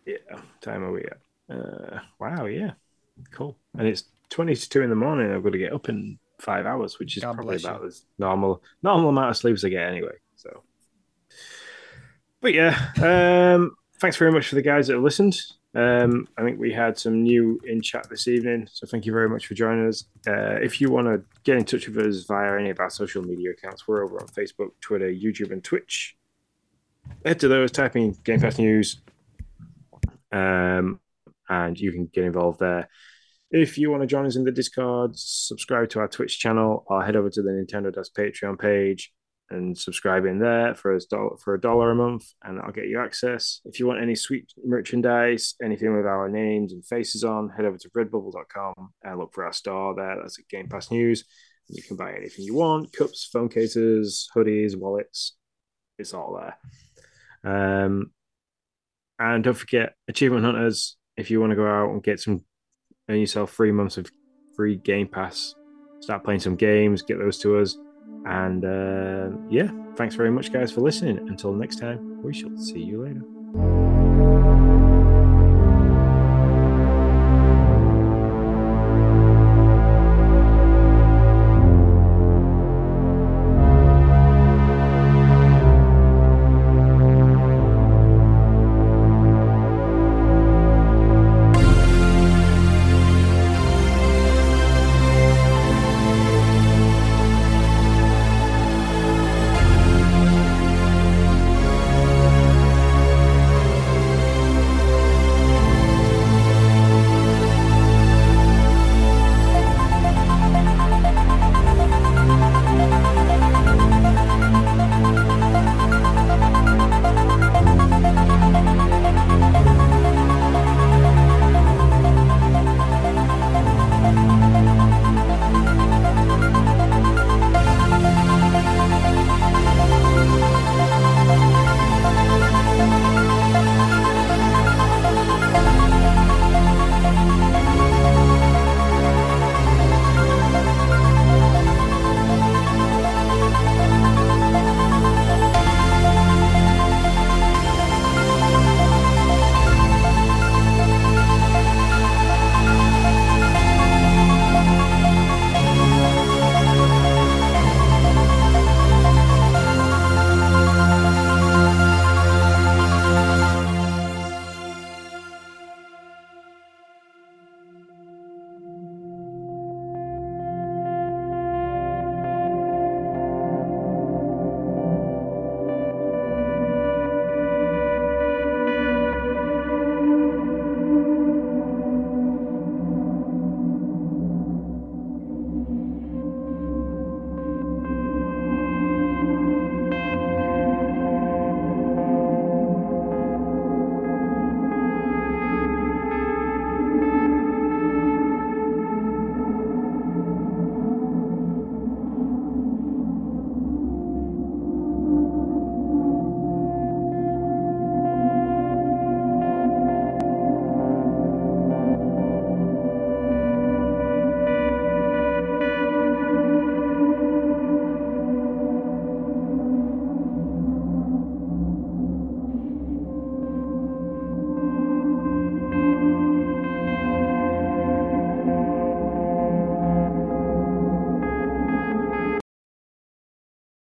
Yeah. Time are we at? Uh, wow. Yeah. Cool. And it's twenty to two in the morning. I've got to get up in five hours, which is God probably bless you. about as normal normal amount of sleep as I get anyway. So. But yeah, um, thanks very much for the guys that have listened. Um, I think we had some new in chat this evening, so thank you very much for joining us. Uh, if you want to get in touch with us via any of our social media accounts, we're over on Facebook, Twitter, YouTube, and Twitch. Head to those, type in Game Pass News, um, and you can get involved there. If you want to join us in the Discord, subscribe to our Twitch channel or head over to the Nintendo Does Patreon page and subscribe in there for a dollar for a dollar a month, and I'll get you access. If you want any sweet merchandise, anything with our names and faces on, head over to redbubble.com and look for our store there. That's at Game Pass News. You can buy anything you want: cups, phone cases, hoodies, wallets. It's all there. Um, and don't forget Achievement Hunters. If you want to go out and get some, earn yourself three months of free Game Pass, start playing some games, get those to us. And uh, yeah, thanks very much, guys, for listening. Until next time, we shall see you later.